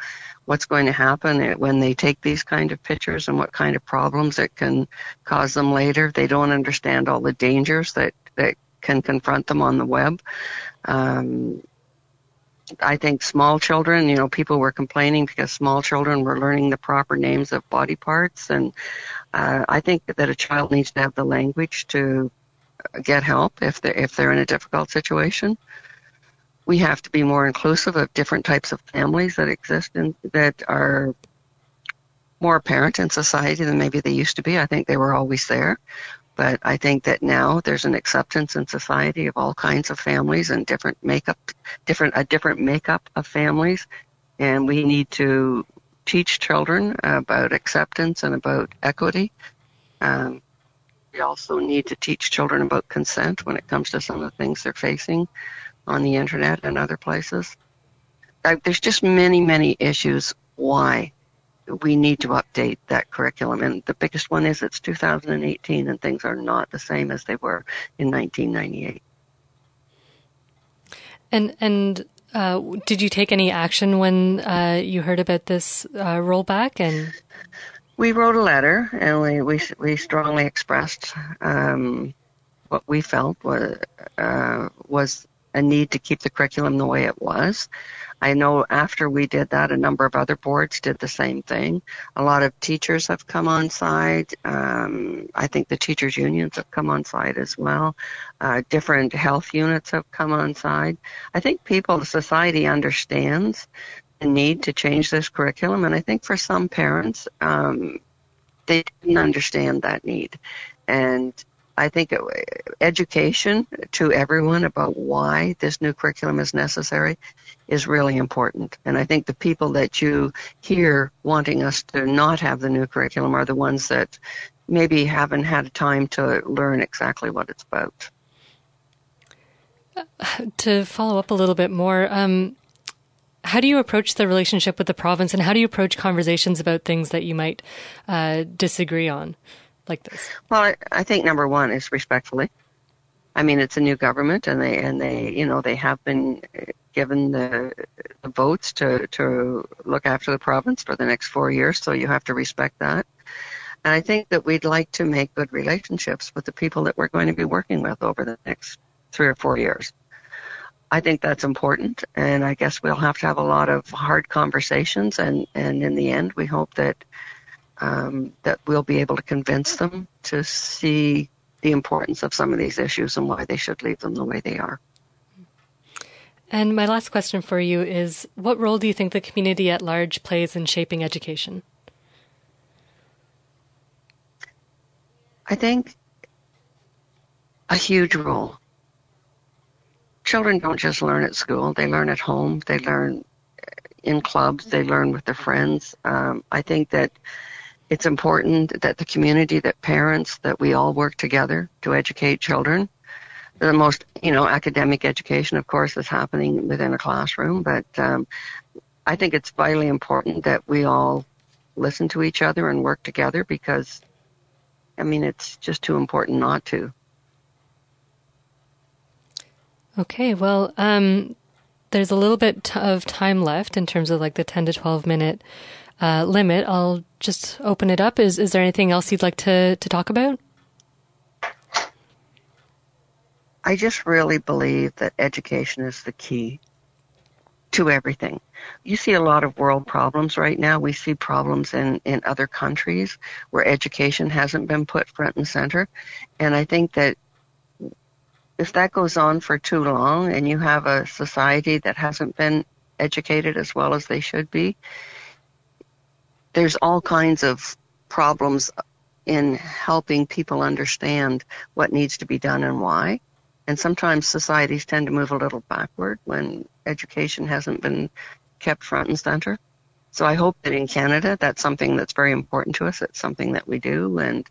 what's going to happen when they take these kind of pictures and what kind of problems it can cause them later. They don't understand all the dangers that that can confront them on the web. Um, I think small children, you know, people were complaining because small children were learning the proper names of body parts, and uh, I think that a child needs to have the language to get help if they're if they're in a difficult situation. We have to be more inclusive of different types of families that exist and that are more apparent in society than maybe they used to be. I think they were always there. But I think that now there's an acceptance in society of all kinds of families and different makeup, different a different makeup of families, and we need to teach children about acceptance and about equity. Um, we also need to teach children about consent when it comes to some of the things they're facing on the internet and other places. There's just many, many issues why we need to update that curriculum. And the biggest one is it's 2018 and things are not the same as they were in 1998. And and uh, did you take any action when uh, you heard about this uh, rollback? And we wrote a letter, and we we, we strongly expressed um, what we felt was uh, was a need to keep the curriculum the way it was. I know after we did that, a number of other boards did the same thing. A lot of teachers have come on side. Um, I think the teachers' unions have come on side as well. Uh, different health units have come on side. I think people, society understands the need to change this curriculum, and I think for some parents, um, they didn't understand that need. And I think education to everyone about why this new curriculum is necessary is really important. And I think the people that you hear wanting us to not have the new curriculum are the ones that maybe haven't had time to learn exactly what it's about. To follow up a little bit more, um, how do you approach the relationship with the province and how do you approach conversations about things that you might uh, disagree on? Like this? Well, I, I think number one is respectfully. I mean, it's a new government, and they and they you know they have been uh, given the, the votes to to look after the province for the next four years. So you have to respect that. And I think that we'd like to make good relationships with the people that we're going to be working with over the next three or four years. I think that's important, and I guess we'll have to have a lot of hard conversations. And and in the end, we hope that um, that we'll be able to convince them to see the importance of some of these issues and why they should leave them the way they are. And my last question for you is what role do you think the community at large plays in shaping education? I think a huge role. Children don't just learn at school, they learn at home, they learn in clubs, they learn with their friends. Um, I think that it's important that the community, that parents, that we all work together to educate children. The most, you know, academic education, of course, is happening within a classroom, but um, I think it's vitally important that we all listen to each other and work together because, I mean, it's just too important not to. Okay, well, um, there's a little bit of time left in terms of like the 10 to 12 minute uh, limit, I'll just open it up. Is is there anything else you'd like to to talk about? I just really believe that education is the key to everything. You see a lot of world problems right now. We see problems in, in other countries where education hasn't been put front and center. And I think that if that goes on for too long and you have a society that hasn't been educated as well as they should be, there's all kinds of problems in helping people understand what needs to be done and why. And sometimes societies tend to move a little backward when education hasn't been kept front and center. So I hope that in Canada, that's something that's very important to us. It's something that we do, and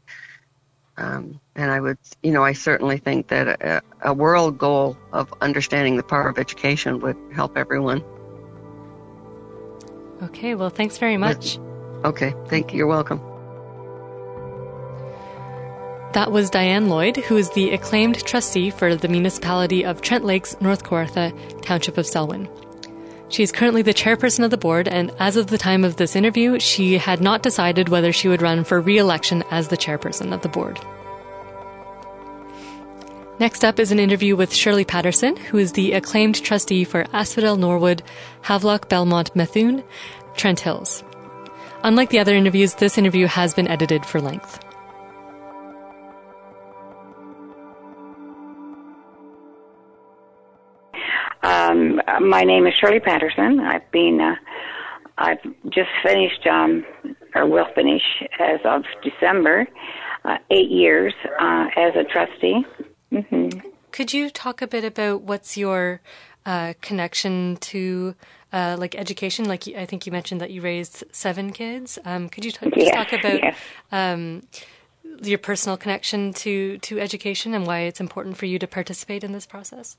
um, and I would, you know, I certainly think that a, a world goal of understanding the power of education would help everyone. Okay, well, thanks very much. Okay, thank you. You're welcome. That was Diane Lloyd, who is the acclaimed trustee for the municipality of Trent Lakes, North Kawartha, Township of Selwyn. She is currently the chairperson of the board, and as of the time of this interview, she had not decided whether she would run for re election as the chairperson of the board. Next up is an interview with Shirley Patterson, who is the acclaimed trustee for Asphodel, Norwood, Havelock, Belmont, Methuen, Trent Hills. Unlike the other interviews, this interview has been edited for length. Um, my name is Shirley Patterson. I've been, uh, I've just finished, um, or will finish as of December, uh, eight years uh, as a trustee. Mm-hmm. Could you talk a bit about what's your uh, connection to uh, like education? Like I think you mentioned that you raised seven kids. Um, could you t- just talk about um, your personal connection to to education and why it's important for you to participate in this process?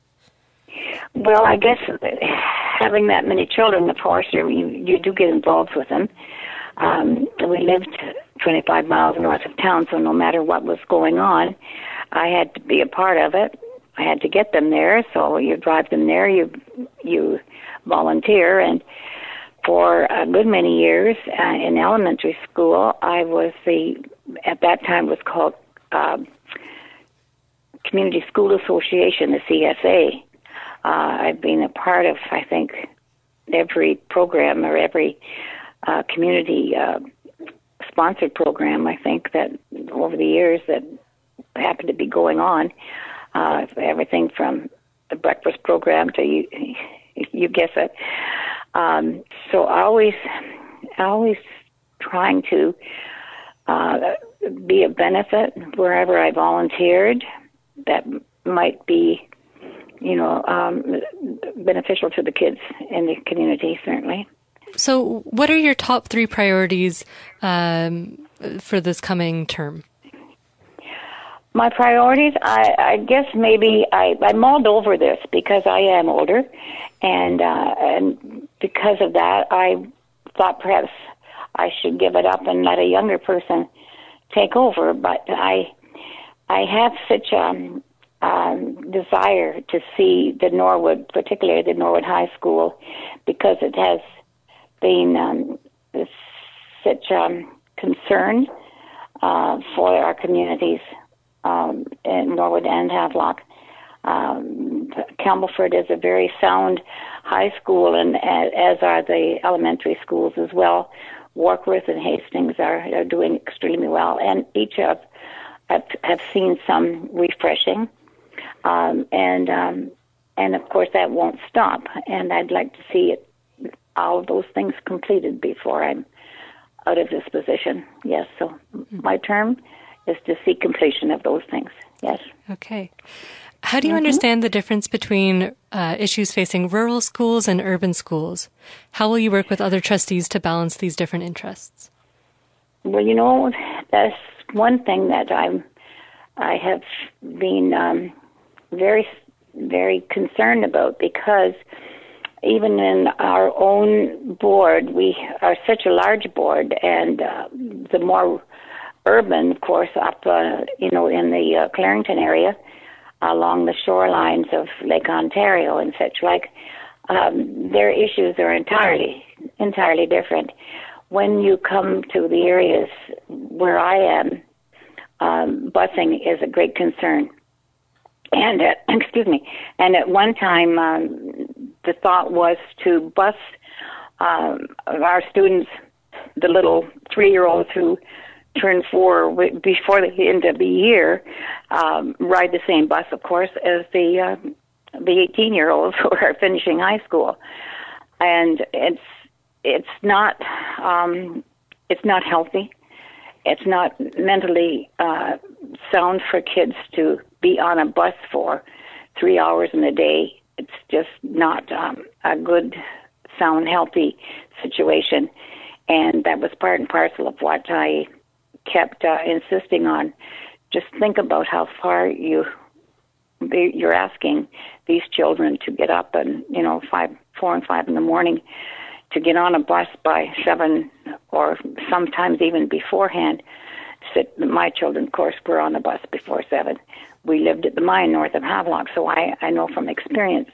Well, I guess having that many children, of course, you you do get involved with them. Um, we lived 25 miles north of town, so no matter what was going on, I had to be a part of it. I had to get them there, so you drive them there, you you volunteer, and for a good many years uh, in elementary school, I was the at that time was called uh, Community School Association, the CSA, uh, I've been a part of, I think, every program or every uh, community uh, sponsored program. I think that over the years that happened to be going on, uh, everything from the breakfast program to you, guess it. Um, so always, always trying to uh, be a benefit wherever I volunteered. That might be you know, um, beneficial to the kids in the community, certainly. So, what are your top three priorities um, for this coming term? My priorities, I, I guess maybe I, I mulled over this because I am older, and uh, and because of that, I thought perhaps I should give it up and let a younger person take over. But I I have such a um, desire to see the Norwood, particularly the Norwood High School, because it has been um, such um, concern uh, for our communities um, in Norwood and Havelock. Um, Campbellford is a very sound high school, and as are the elementary schools as well. Warkworth and Hastings are, are doing extremely well, and each of have, have seen some refreshing um, and um, and of course that won't stop. And I'd like to see it, all of those things completed before I'm out of this position. Yes. So my term is to seek completion of those things. Yes. Okay. How do you mm-hmm. understand the difference between uh, issues facing rural schools and urban schools? How will you work with other trustees to balance these different interests? Well, you know, that's one thing that I'm. I have been um, very, very concerned about because even in our own board, we are such a large board, and uh, the more urban, of course, up uh, you know in the uh, Clarington area, along the shorelines of Lake Ontario and such like, um, their issues are entirely entirely different. When you come to the areas where I am, um, busing is a great concern and at, excuse me, and at one time, um, the thought was to bus um, our students, the little three-year-olds who turn four before the end of the year, um, ride the same bus, of course, as the uh, the 18-year-olds who are finishing high school, and it's it's not um, it's not healthy it's not mentally uh, sound for kids to be on a bus for three hours in a day. It's just not um, a good, sound, healthy situation. And that was part and parcel of what I kept uh, insisting on. Just think about how far you you're asking these children to get up and you know five, four and five in the morning to get on a bus by seven or sometimes even beforehand. Sit, my children, of course, were on the bus before seven. We lived at the mine north of Havelock, so I, I know from experience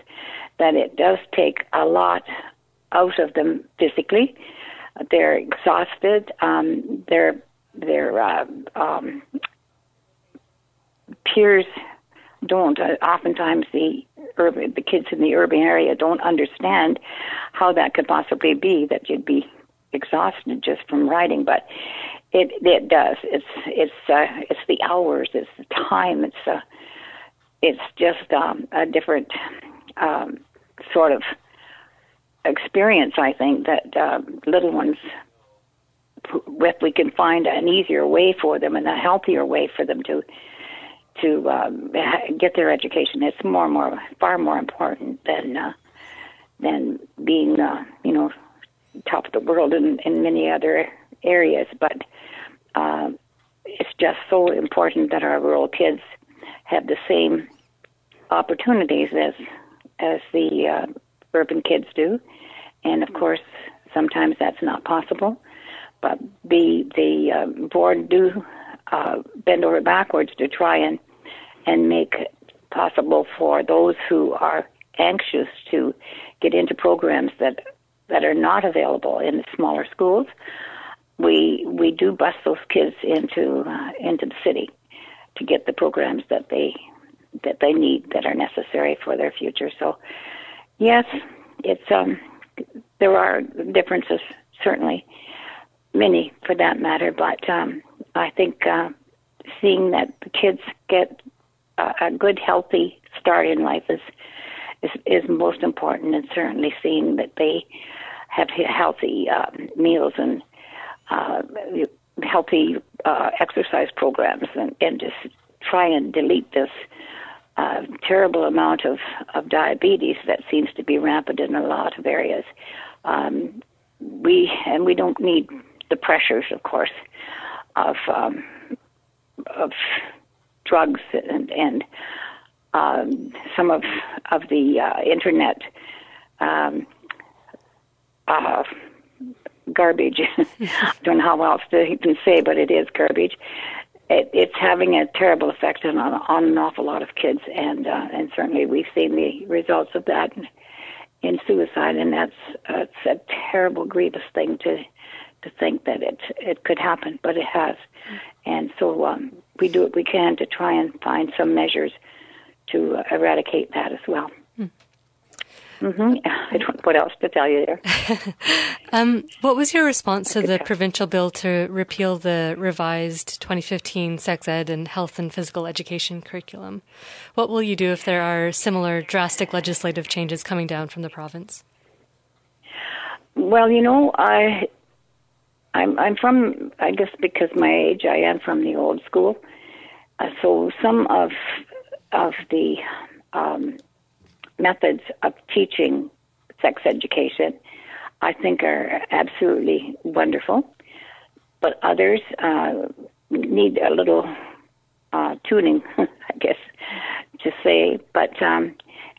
that it does take a lot out of them physically. They're exhausted. Um, their their uh, um, peers don't. Uh, oftentimes, the urban, the kids in the urban area don't understand how that could possibly be that you'd be exhausted just from riding, but it it does. It's it's uh, it's the hours, it's the time, it's uh, it's just um, a different um, sort of experience. I think that uh, little ones, if we can find an easier way for them and a healthier way for them to to um, get their education, it's more and more far more important than uh, than being uh, you know top of the world in, in many other areas. But uh, it's just so important that our rural kids have the same opportunities as as the uh, urban kids do, and of course sometimes that's not possible. But the the uh, board do uh, bend over backwards to try and and make possible for those who are anxious to get into programs that that are not available in the smaller schools. We we do bus those kids into uh, into the city to get the programs that they that they need that are necessary for their future. So, yes, it's um, there are differences certainly, many for that matter. But um, I think uh, seeing that the kids get a, a good, healthy start in life is is is most important, and certainly seeing that they have healthy uh, meals and uh, healthy uh, exercise programs, and, and just try and delete this uh, terrible amount of, of diabetes that seems to be rampant in a lot of areas. Um, we and we don't need the pressures, of course, of um, of drugs and and um, some of of the uh, internet um, uh, garbage. I don't know how else to even say, but it is garbage. It, it's having a terrible effect on, on an awful lot of kids, and uh, and certainly we've seen the results of that in suicide, and that's uh, it's a terrible, grievous thing to to think that it it could happen, but it has, and so um, we do what we can to try and find some measures to eradicate that as well. Hmm. Mm-hmm. I don't know what else to tell you there. um, what was your response to the provincial bill to repeal the revised 2015 sex ed and health and physical education curriculum? What will you do if there are similar drastic legislative changes coming down from the province? Well, you know, I I'm I'm from I guess because my age I am from the old school. Uh, so some of of the um, methods of teaching sex education, I think, are absolutely wonderful. But others uh, need a little uh, tuning, I guess, to say. But um,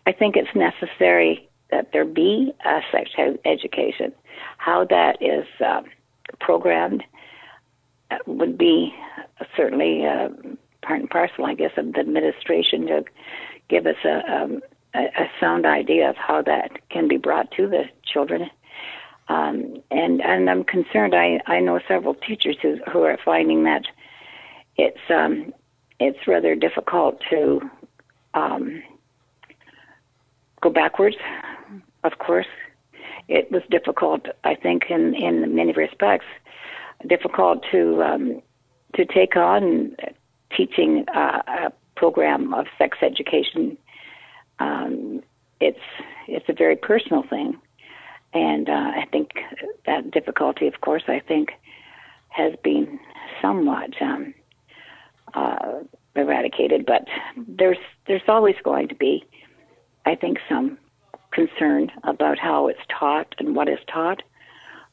I think it's necessary that there be a sex education. How that is uh, programmed uh, would be certainly uh, part and parcel, I guess, of the administration to give us a, um, a, sound idea of how that can be brought to the children. Um, and and I'm concerned. I I know several teachers who who are finding that it's um, it's rather difficult to um, go backwards. Of course, it was difficult. I think in in many respects, difficult to um, to take on teaching uh, a program of sex education um, it's it's a very personal thing, and uh, I think that difficulty, of course, I think has been somewhat um, uh, eradicated, but there's there's always going to be, I think, some concern about how it's taught and what is taught,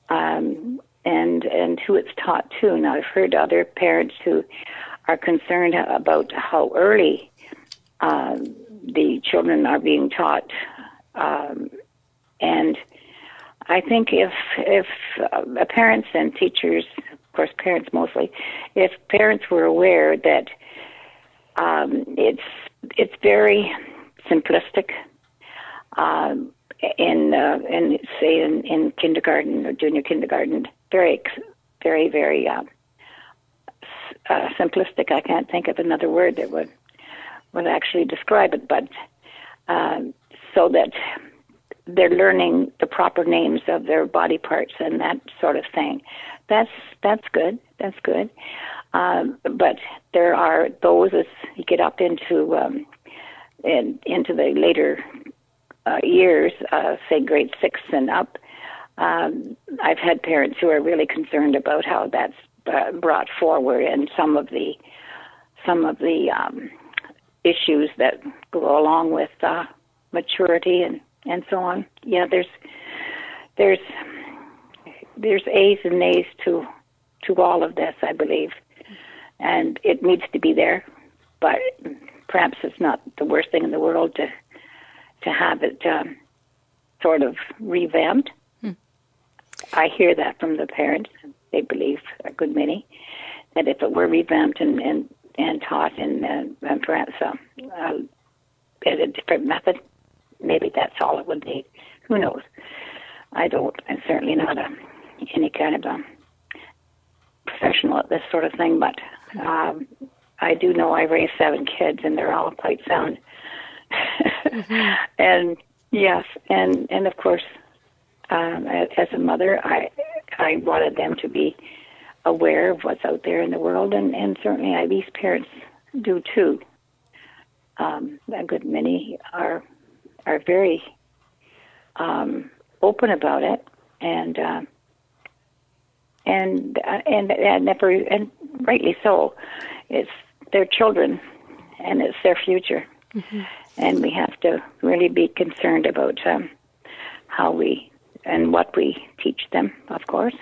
um, and and who it's taught to. Now, I've heard other parents who are concerned about how early um, the children are being taught, um, and I think if if uh, parents and teachers, of course, parents mostly, if parents were aware that um, it's it's very simplistic. Um, in uh, in say in, in kindergarten or junior kindergarten, very very very uh, uh, simplistic. I can't think of another word that would would actually describe it, but um, so that they're learning the proper names of their body parts and that sort of thing. That's that's good. That's good. Um, but there are those as you get up into um, in, into the later uh, years, uh, say grade six and up. Um, I've had parents who are really concerned about how that's uh, brought forward and some of the some of the um, issues that go along with uh, maturity and and so on. Yeah, there's there's there's A's and A's to to all of this, I believe, and it needs to be there. But perhaps it's not the worst thing in the world to to have it um, sort of revamped. Hmm. I hear that from the parents. They believe a good many that if it were revamped and and, and taught in uh, and perhaps uh, uh, a different method, maybe that's all it would be. Who knows? I don't. I'm certainly not a, any kind of a professional at this sort of thing, but um, I do know I raised seven kids, and they're all quite sound. Mm-hmm. And yes, and and of course, um, as a mother, I I wanted them to be aware of what's out there in the world, and and certainly I, these parents do too. Um, a good many are are very um, open about it, and uh, and uh, and and never and rightly so. It's their children, and it's their future, mm-hmm. and we have to really be concerned about um, how we and what we teach them, of course,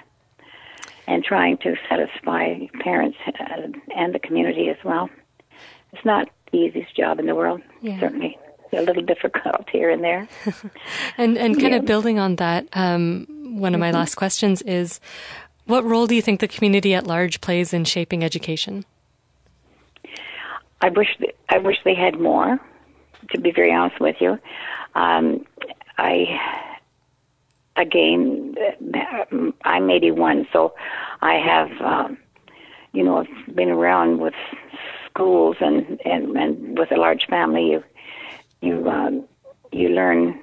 and trying to satisfy parents uh, and the community as well. It's not the easiest job in the world, yeah. certainly a little difficult here and there. and and kind yeah. of building on that, um, one of my mm-hmm. last questions is, what role do you think the community at large plays in shaping education? I wish I wish they had more. To be very honest with you, um, I again I'm 81, so I have um, you know I've been around with schools and and and with a large family. You you um, you learn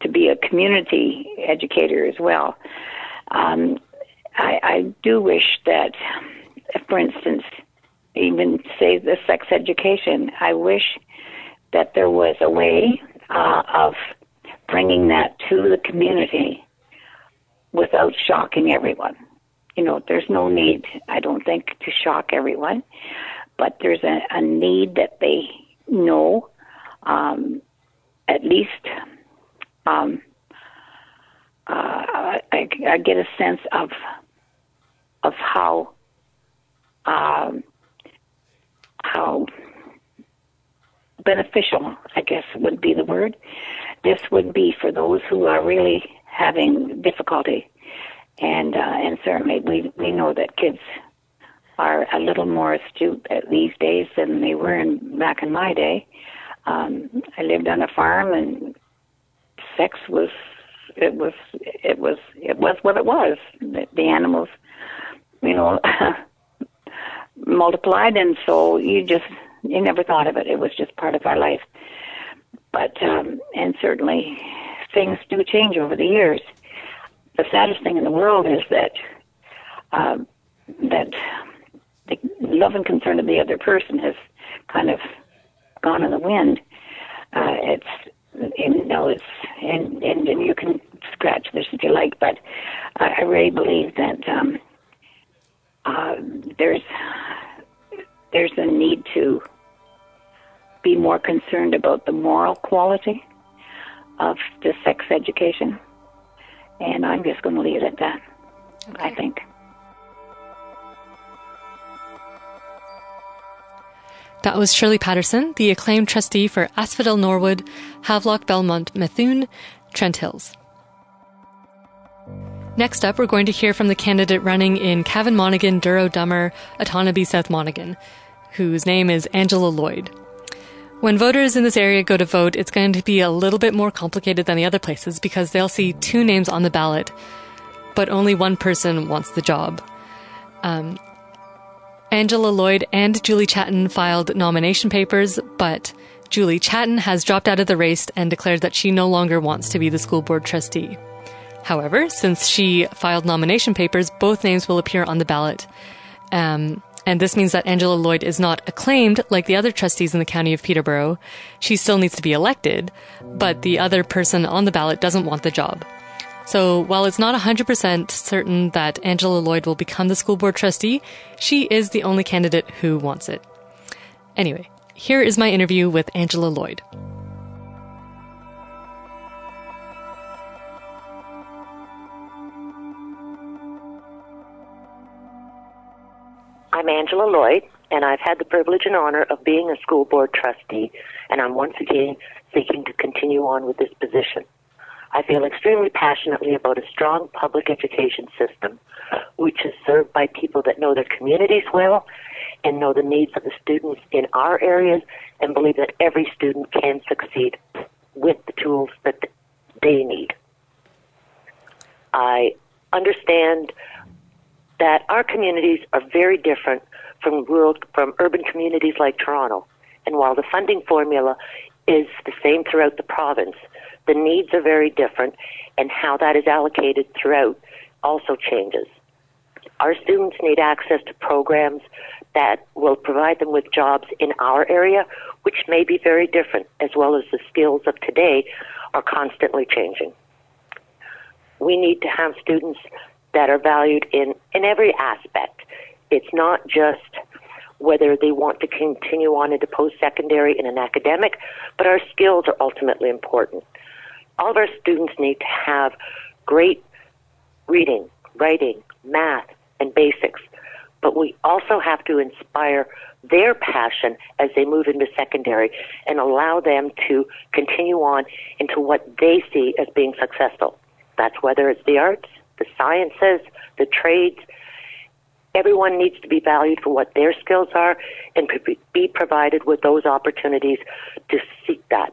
to be a community educator as well. Um, I, I do wish that, for instance, even say the sex education, I wish that there was a way uh, of bringing that to the community without shocking everyone. You know, there's no need, I don't think, to shock everyone, but there's a, a need that they know um, at least um, uh, I, I, get a sense of of how um, how beneficial, I guess would be the word. This would be for those who are really having difficulty, and uh, and certainly we we know that kids are a little more astute these days than they were in back in my day. Um, I lived on a farm, and sex was it was it was it was what it was. The, the animals, you know, multiplied, and so you just you never thought of it. It was just part of our life. But um, and certainly things do change over the years. The saddest thing in the world is that um, that the love and concern of the other person has kind of gone in the wind. Uh, it's you know it's and, and and you can scratch this if you like, but I, I really believe that um, uh, there's there's a need to be more concerned about the moral quality of the sex education, and I'm just going to leave it at that. Okay. I think. That was Shirley Patterson, the acclaimed trustee for Asphodel Norwood, Havelock Belmont Methuen, Trent Hills. Next up, we're going to hear from the candidate running in Cavan Monaghan, Douro Dummer, Otonabee South Monaghan, whose name is Angela Lloyd. When voters in this area go to vote, it's going to be a little bit more complicated than the other places because they'll see two names on the ballot, but only one person wants the job. Um, Angela Lloyd and Julie Chatton filed nomination papers, but Julie Chatton has dropped out of the race and declared that she no longer wants to be the school board trustee. However, since she filed nomination papers, both names will appear on the ballot. Um, and this means that Angela Lloyd is not acclaimed like the other trustees in the county of Peterborough. She still needs to be elected, but the other person on the ballot doesn't want the job. So while it's not 100% certain that Angela Lloyd will become the school board trustee, she is the only candidate who wants it. Anyway, here is my interview with Angela Lloyd. I'm Angela Lloyd, and I've had the privilege and honor of being a school board trustee, and I'm once again seeking to continue on with this position. I feel extremely passionately about a strong public education system, which is served by people that know their communities well and know the needs of the students in our areas and believe that every student can succeed with the tools that they need. I understand that our communities are very different from rural, from urban communities like Toronto. And while the funding formula is the same throughout the province, the needs are very different, and how that is allocated throughout also changes. Our students need access to programs that will provide them with jobs in our area, which may be very different, as well as the skills of today are constantly changing. We need to have students that are valued in, in every aspect. It's not just whether they want to continue on into post secondary in an academic, but our skills are ultimately important all of our students need to have great reading, writing, math, and basics. But we also have to inspire their passion as they move into secondary and allow them to continue on into what they see as being successful. That's whether it's the arts, the sciences, the trades. Everyone needs to be valued for what their skills are and be provided with those opportunities to seek that.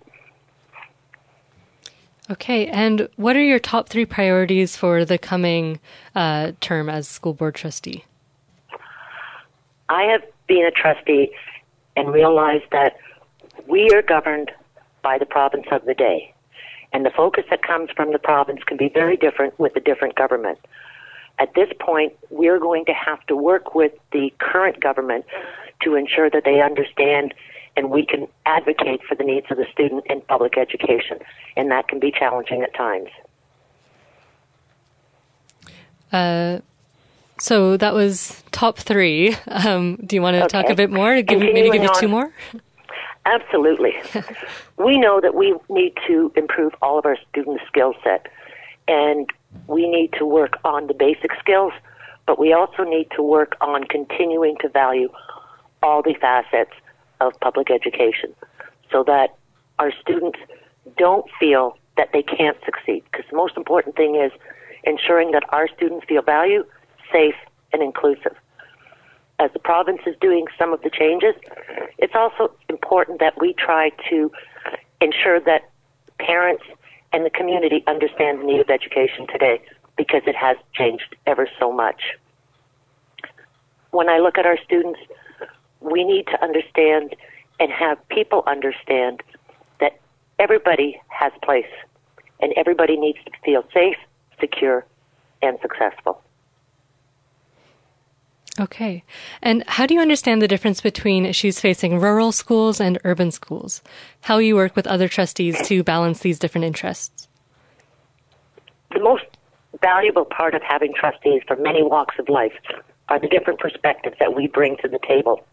Okay, and what are your top three priorities for the coming uh, term as school board trustee? I have been a trustee and realized that we are governed by the province of the day. And the focus that comes from the province can be very different with a different government. At this point, we're going to have to work with the current government to ensure that they understand and we can advocate for the needs of the student in public education, and that can be challenging at times. Uh, so that was top three. Um, do you want to okay. talk a bit more? Give maybe give me two more. Absolutely. we know that we need to improve all of our students' skill set, and we need to work on the basic skills, but we also need to work on continuing to value all the facets of public education so that our students don't feel that they can't succeed. Because the most important thing is ensuring that our students feel valued, safe, and inclusive. As the province is doing some of the changes, it's also important that we try to ensure that parents and the community understand the need of education today because it has changed ever so much. When I look at our students, we need to understand and have people understand that everybody has place and everybody needs to feel safe, secure, and successful. Okay. And how do you understand the difference between issues facing rural schools and urban schools? How you work with other trustees to balance these different interests? The most valuable part of having trustees from many walks of life are the different perspectives that we bring to the table.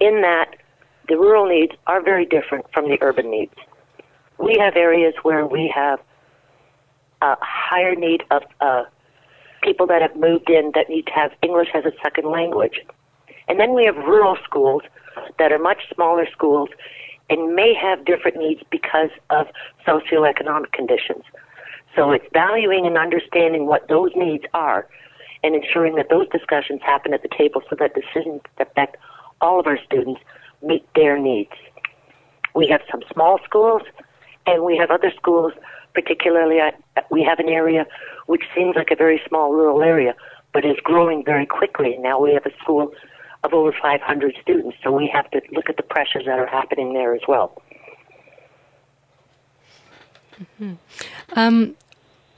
In that, the rural needs are very different from the urban needs. We have areas where we have a higher need of uh, people that have moved in that need to have English as a second language. And then we have rural schools that are much smaller schools and may have different needs because of socioeconomic conditions. So it's valuing and understanding what those needs are and ensuring that those discussions happen at the table so that decisions that affect all of our students meet their needs. We have some small schools and we have other schools, particularly we have an area which seems like a very small rural area, but is growing very quickly. Now we have a school of over 500 students, so we have to look at the pressures that are happening there as well. Mm-hmm. Um,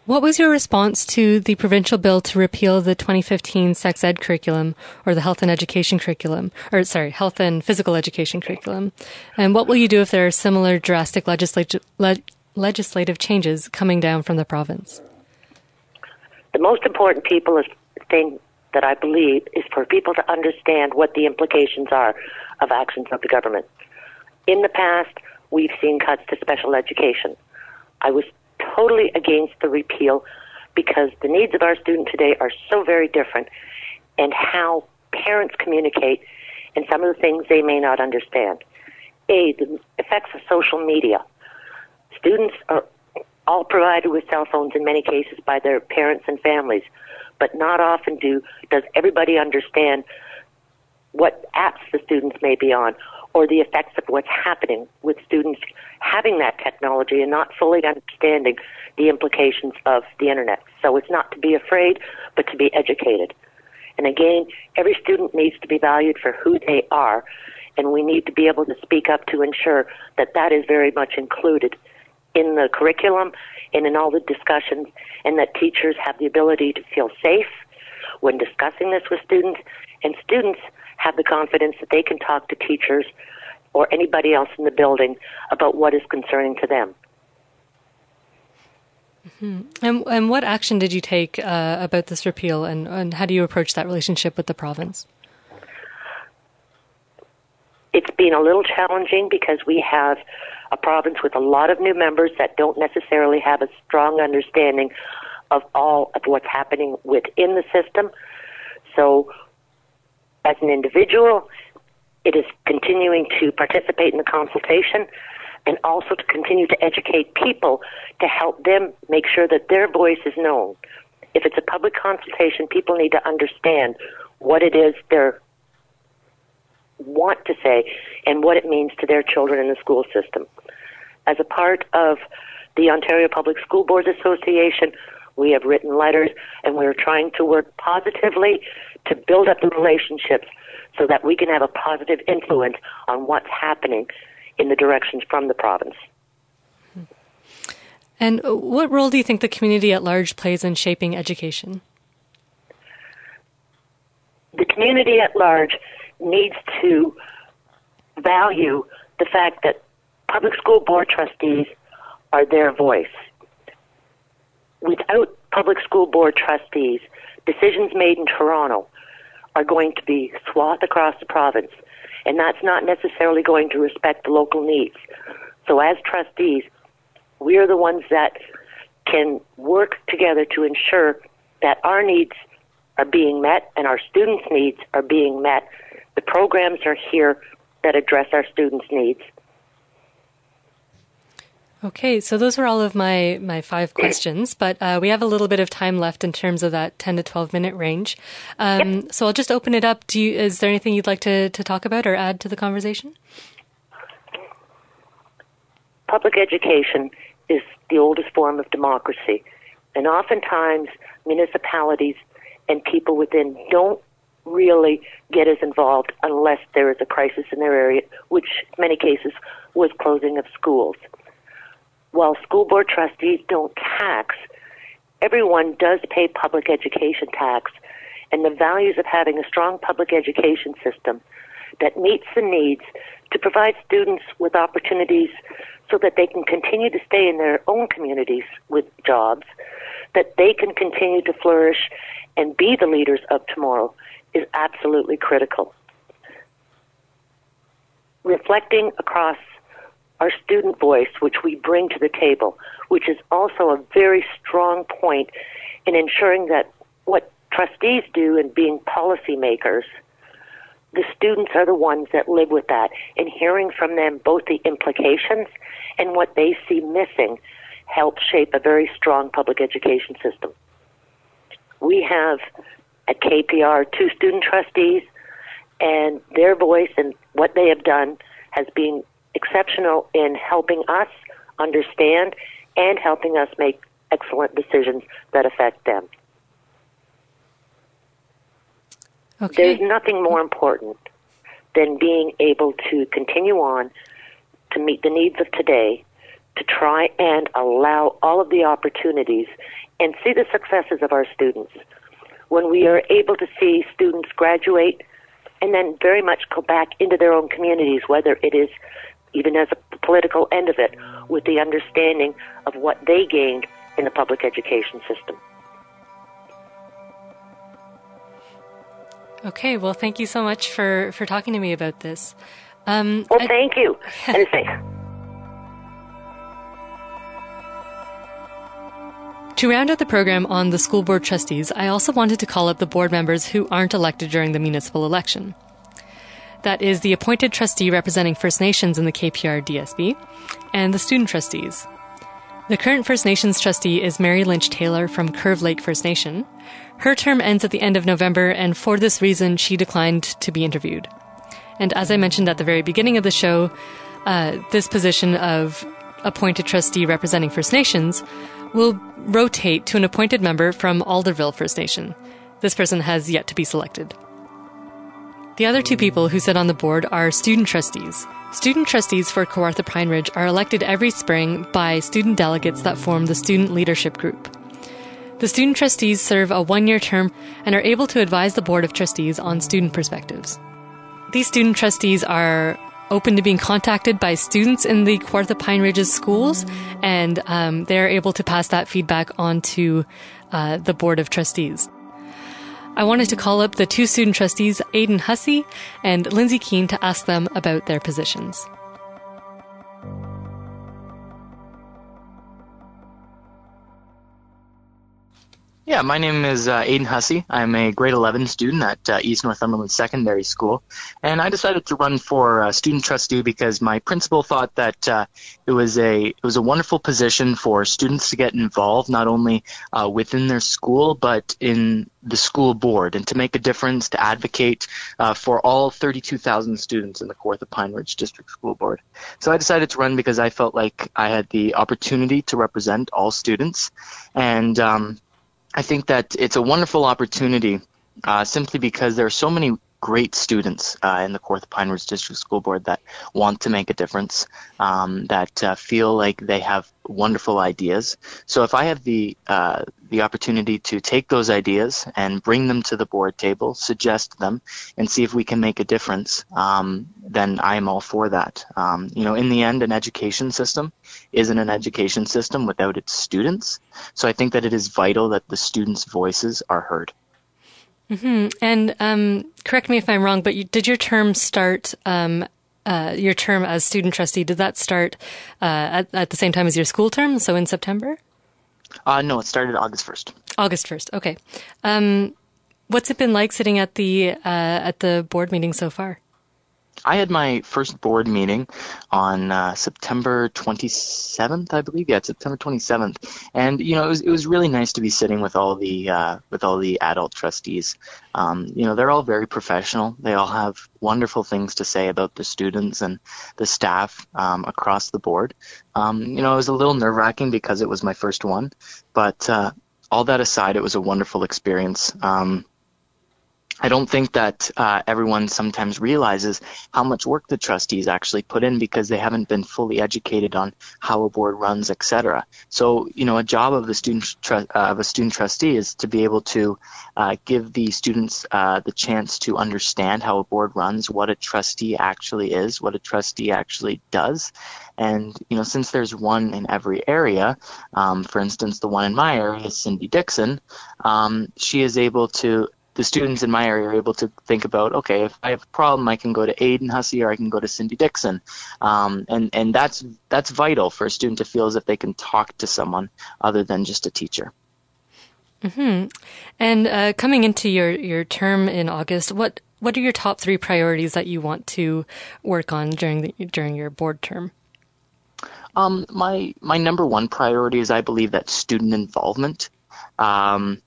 what was your response to the provincial bill to repeal the 2015 sex ed curriculum or the health and education curriculum, or sorry, health and physical education curriculum? And what will you do if there are similar drastic legislative, le- legislative changes coming down from the province? The most important people thing that I believe is for people to understand what the implications are of actions of the government. In the past, we've seen cuts to special education. I was totally against the repeal because the needs of our student today are so very different and how parents communicate and some of the things they may not understand. A, the effects of social media. Students are all provided with cell phones in many cases by their parents and families, but not often do does everybody understand what apps the students may be on or the effects of what's happening with students having that technology and not fully understanding the implications of the internet. So it's not to be afraid, but to be educated. And again, every student needs to be valued for who they are, and we need to be able to speak up to ensure that that is very much included in the curriculum and in all the discussions, and that teachers have the ability to feel safe when discussing this with students, and students have the confidence that they can talk to teachers or anybody else in the building about what is concerning to them. Mm-hmm. And, and what action did you take uh, about this repeal, and, and how do you approach that relationship with the province? It's been a little challenging because we have a province with a lot of new members that don't necessarily have a strong understanding of all of what's happening within the system. So, as an individual, it is continuing to participate in the consultation and also to continue to educate people to help them make sure that their voice is known. If it's a public consultation, people need to understand what it is they want to say and what it means to their children in the school system. As a part of the Ontario Public School Boards Association, we have written letters and we're trying to work positively to build up the relationships so that we can have a positive influence on what's happening in the directions from the province. And what role do you think the community at large plays in shaping education? The community at large needs to value the fact that public school board trustees are their voice. Without public school board trustees, decisions made in Toronto are going to be swathed across the province, and that's not necessarily going to respect the local needs. So, as trustees, we are the ones that can work together to ensure that our needs are being met and our students' needs are being met. The programs are here that address our students' needs. Okay, so those were all of my, my five questions, but uh, we have a little bit of time left in terms of that 10 to 12 minute range. Um, yep. So I'll just open it up. Do you, is there anything you'd like to, to talk about or add to the conversation? Public education is the oldest form of democracy, and oftentimes municipalities and people within don't really get as involved unless there is a crisis in their area, which in many cases was closing of schools while school board trustees don't tax, everyone does pay public education tax. And the values of having a strong public education system that meets the needs to provide students with opportunities so that they can continue to stay in their own communities with jobs, that they can continue to flourish and be the leaders of tomorrow is absolutely critical. Reflecting across our student voice, which we bring to the table, which is also a very strong point in ensuring that what trustees do in being policymakers, the students are the ones that live with that, and hearing from them both the implications and what they see missing helps shape a very strong public education system. We have at KPR two student trustees, and their voice and what they have done has been exceptional in helping us understand and helping us make excellent decisions that affect them. Okay. There's nothing more important than being able to continue on to meet the needs of today, to try and allow all of the opportunities and see the successes of our students. When we are able to see students graduate and then very much go back into their own communities, whether it is even as a political end of it, with the understanding of what they gained in the public education system. Okay, well, thank you so much for, for talking to me about this. Um, Well, I- thank you. And To round out the program on the school board trustees, I also wanted to call up the board members who aren't elected during the municipal election. That is the appointed trustee representing First Nations in the KPR DSB and the student trustees. The current First Nations trustee is Mary Lynch Taylor from Curve Lake First Nation. Her term ends at the end of November, and for this reason, she declined to be interviewed. And as I mentioned at the very beginning of the show, uh, this position of appointed trustee representing First Nations will rotate to an appointed member from Alderville First Nation. This person has yet to be selected. The other two people who sit on the board are student trustees. Student trustees for Kawartha Pine Ridge are elected every spring by student delegates that form the Student Leadership Group. The student trustees serve a one year term and are able to advise the Board of Trustees on student perspectives. These student trustees are open to being contacted by students in the Kawartha Pine Ridges schools, and um, they're able to pass that feedback on to uh, the Board of Trustees. I wanted to call up the two student trustees, Aidan Hussey and Lindsay Keene, to ask them about their positions. Yeah, my name is uh, Aiden Hussey. I'm a grade 11 student at uh, East Northumberland Secondary School, and I decided to run for uh, student trustee because my principal thought that uh, it was a it was a wonderful position for students to get involved not only uh, within their school but in the school board and to make a difference to advocate uh, for all 32,000 students in the Kawartha Pine Ridge District School Board. So I decided to run because I felt like I had the opportunity to represent all students and. Um, I think that it's a wonderful opportunity uh, simply because there are so many great students uh, in the Kawartha Pine Ridge District School Board that want to make a difference, um, that uh, feel like they have wonderful ideas. So if I have the uh, the opportunity to take those ideas and bring them to the board table, suggest them, and see if we can make a difference, um, then I am all for that. Um, you know, in the end, an education system isn't an education system without its students. So I think that it is vital that the students' voices are heard. And um, correct me if I'm wrong, but you, did your term start? Um, uh, your term as student trustee did that start uh, at, at the same time as your school term? So in September, Uh, no, it started August 1st. August first. Okay. Um, what's it been like sitting at the uh, at the board meeting so far? I had my first board meeting on uh, September 27th, I believe. Yeah, September 27th, and you know it was it was really nice to be sitting with all the uh, with all the adult trustees. Um, you know, they're all very professional. They all have wonderful things to say about the students and the staff um, across the board. Um, you know, it was a little nerve wracking because it was my first one, but uh, all that aside, it was a wonderful experience. Um, I don't think that uh, everyone sometimes realizes how much work the trustees actually put in because they haven't been fully educated on how a board runs, etc. So, you know, a job of the student uh, of a student trustee is to be able to uh, give the students uh, the chance to understand how a board runs, what a trustee actually is, what a trustee actually does, and you know, since there's one in every area, um, for instance, the one in my area, is Cindy Dixon, um, she is able to the students in my area are able to think about, okay, if I have a problem, I can go to Aiden Hussey or I can go to Cindy Dixon, um, and and that's that's vital for a student to feel as if they can talk to someone other than just a teacher. Hmm. And uh, coming into your your term in August, what what are your top three priorities that you want to work on during the during your board term? Um, my my number one priority is I believe that student involvement. Um,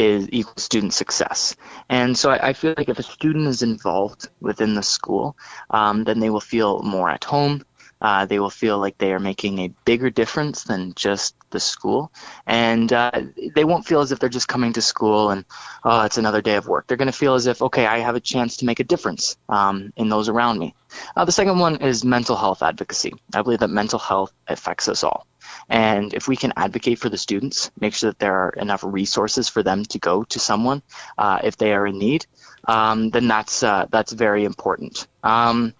is equals student success. And so I, I, feel like if a student is involved within the school, um, then they will feel more at home. Uh, they will feel like they are making a bigger difference than just the school, and uh, they won't feel as if they're just coming to school and oh, it's another day of work. They're going to feel as if okay, I have a chance to make a difference um, in those around me. Uh, the second one is mental health advocacy. I believe that mental health affects us all. And if we can advocate for the students, make sure that there are enough resources for them to go to someone uh, if they are in need, um, then that's uh, that's very important. Um,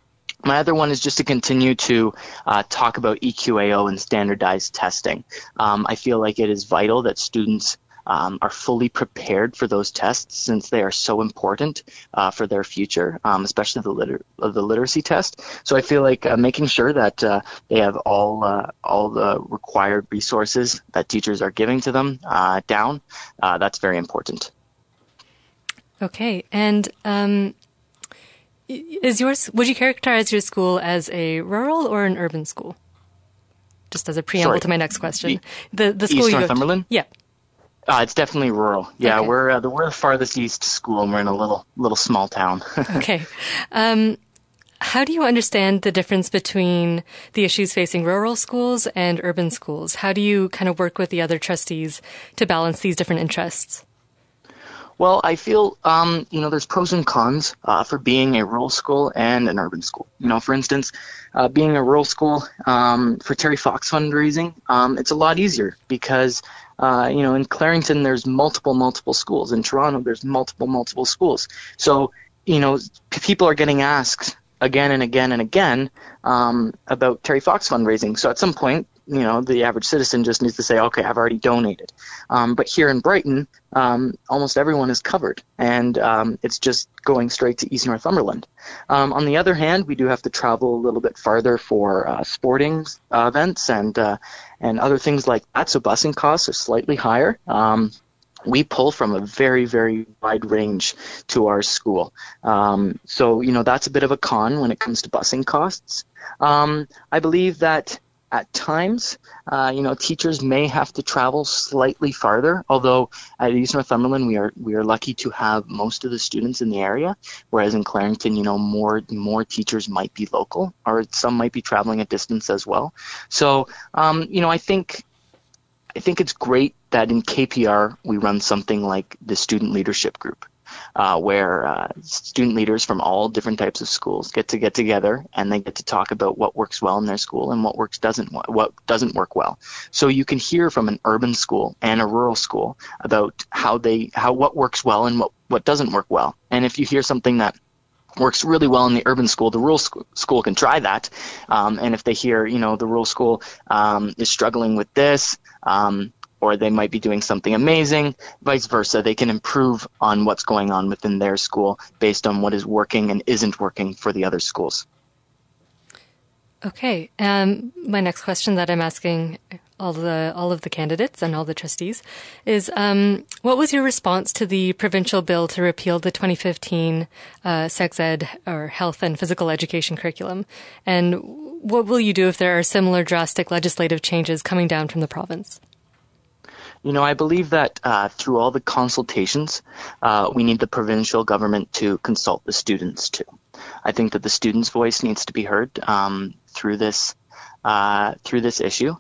my other one is just to continue to uh, talk about EQAO and standardized testing. Um, I feel like it is vital that students um, are fully prepared for those tests since they are so important uh, for their future, um, especially the, liter- the literacy test. So I feel like uh, making sure that uh, they have all uh, all the required resources that teachers are giving to them uh, down. Uh, that's very important. Okay, and um, is yours? Would you characterize your school as a rural or an urban school? Just as a preamble Sorry. to my next question, the the school East you Northumberland. Go to, yeah. Uh, it's definitely rural. Yeah, Okay. we're uh, the we're the farthest east school, and we're in a little little small town. Okay. Um, how do you understand the difference between the issues facing rural schools and urban schools? How do you kind of work with the other trustees to balance these different interests? Well, I feel, um, you know, there's pros and cons uh, for being a rural school and an urban school. You know, for instance, uh, being a rural school um, for Terry Fox fundraising, um, it's a lot easier because, uh, you know, in Clarington there's multiple, multiple schools. In Toronto there's multiple, multiple schools. So, you know, people are getting asked again and again and again um, about Terry Fox fundraising. So at some point, you know, the average citizen just needs to say, okay, I've already donated. Um, but here in Brighton, um, almost everyone is covered, and um, it's just going straight to East Northumberland. Um, on the other hand, we do have to travel a little bit farther for uh, sporting uh, events and uh, and other things like that. So busing costs are slightly higher. Um, we pull from a very, very wide range to our school. Um, so, you know, that's a bit of a con when it comes to busing costs. Um, I believe that at times, uh, you know, teachers may have to travel slightly farther. Although at East Northumberland, we are we are lucky to have most of the students in the area, whereas in Clarington, you know, more more teachers might be local, or some might be traveling a distance as well. So, um, you know, I think I think it's great that in KPR we run something like the student leadership group, uh, where uh, student leaders from all different types of schools get to get together and they get to talk about what works well in their school and what works doesn't what doesn't work well. So you can hear from an urban school and a rural school about how they how what works well and what what doesn't work well. And if you hear something that works really well in the urban school, the rural sc- school can try that. Um, and if they hear, you know, the rural school um, is struggling with this, um, or they might be doing something amazing, vice versa, they can improve on what's going on within their school based on what is working and isn't working for the other schools. Okay. Um, my next question that I'm asking all the all of the candidates and all the trustees is, um, what was your response to the provincial bill to repeal the 2015 uh, sex ed or health and physical education curriculum, and what will you do if there are similar drastic legislative changes coming down from the province? You know, I believe that uh, through all the consultations, uh, we need the provincial government to consult the students too. I think that the students' voice needs to be heard um, through this uh, through this issue.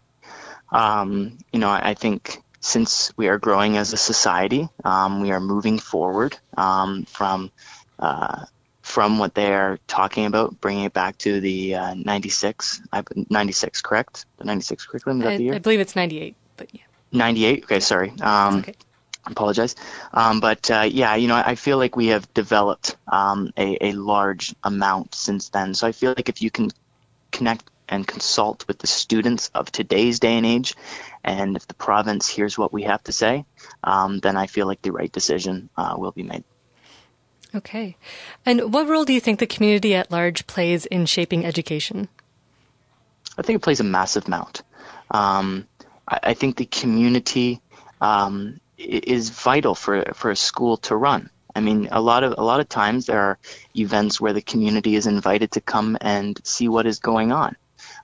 Um, you know, I, I think since we are growing as a society, um, we are moving forward um, from uh, from what they are talking about, bringing it back to the uh, 96, 96, correct? The 96 curriculum, is that I, the year? I believe it's 98, but yeah. 98, okay, sorry. Um, okay. I apologize. Um, but uh, yeah, you know, I feel like we have developed um, a, a large amount since then. So I feel like if you can connect and consult with the students of today's day and age, and if the province hears what we have to say, um, then I feel like the right decision uh, will be made. Okay. And what role do you think the community at large plays in shaping education? I think it plays a massive amount. Um, I, think the community um, is vital for for a school to run. I mean, a lot of a lot of times there are events where the community is invited to come and see what is going on.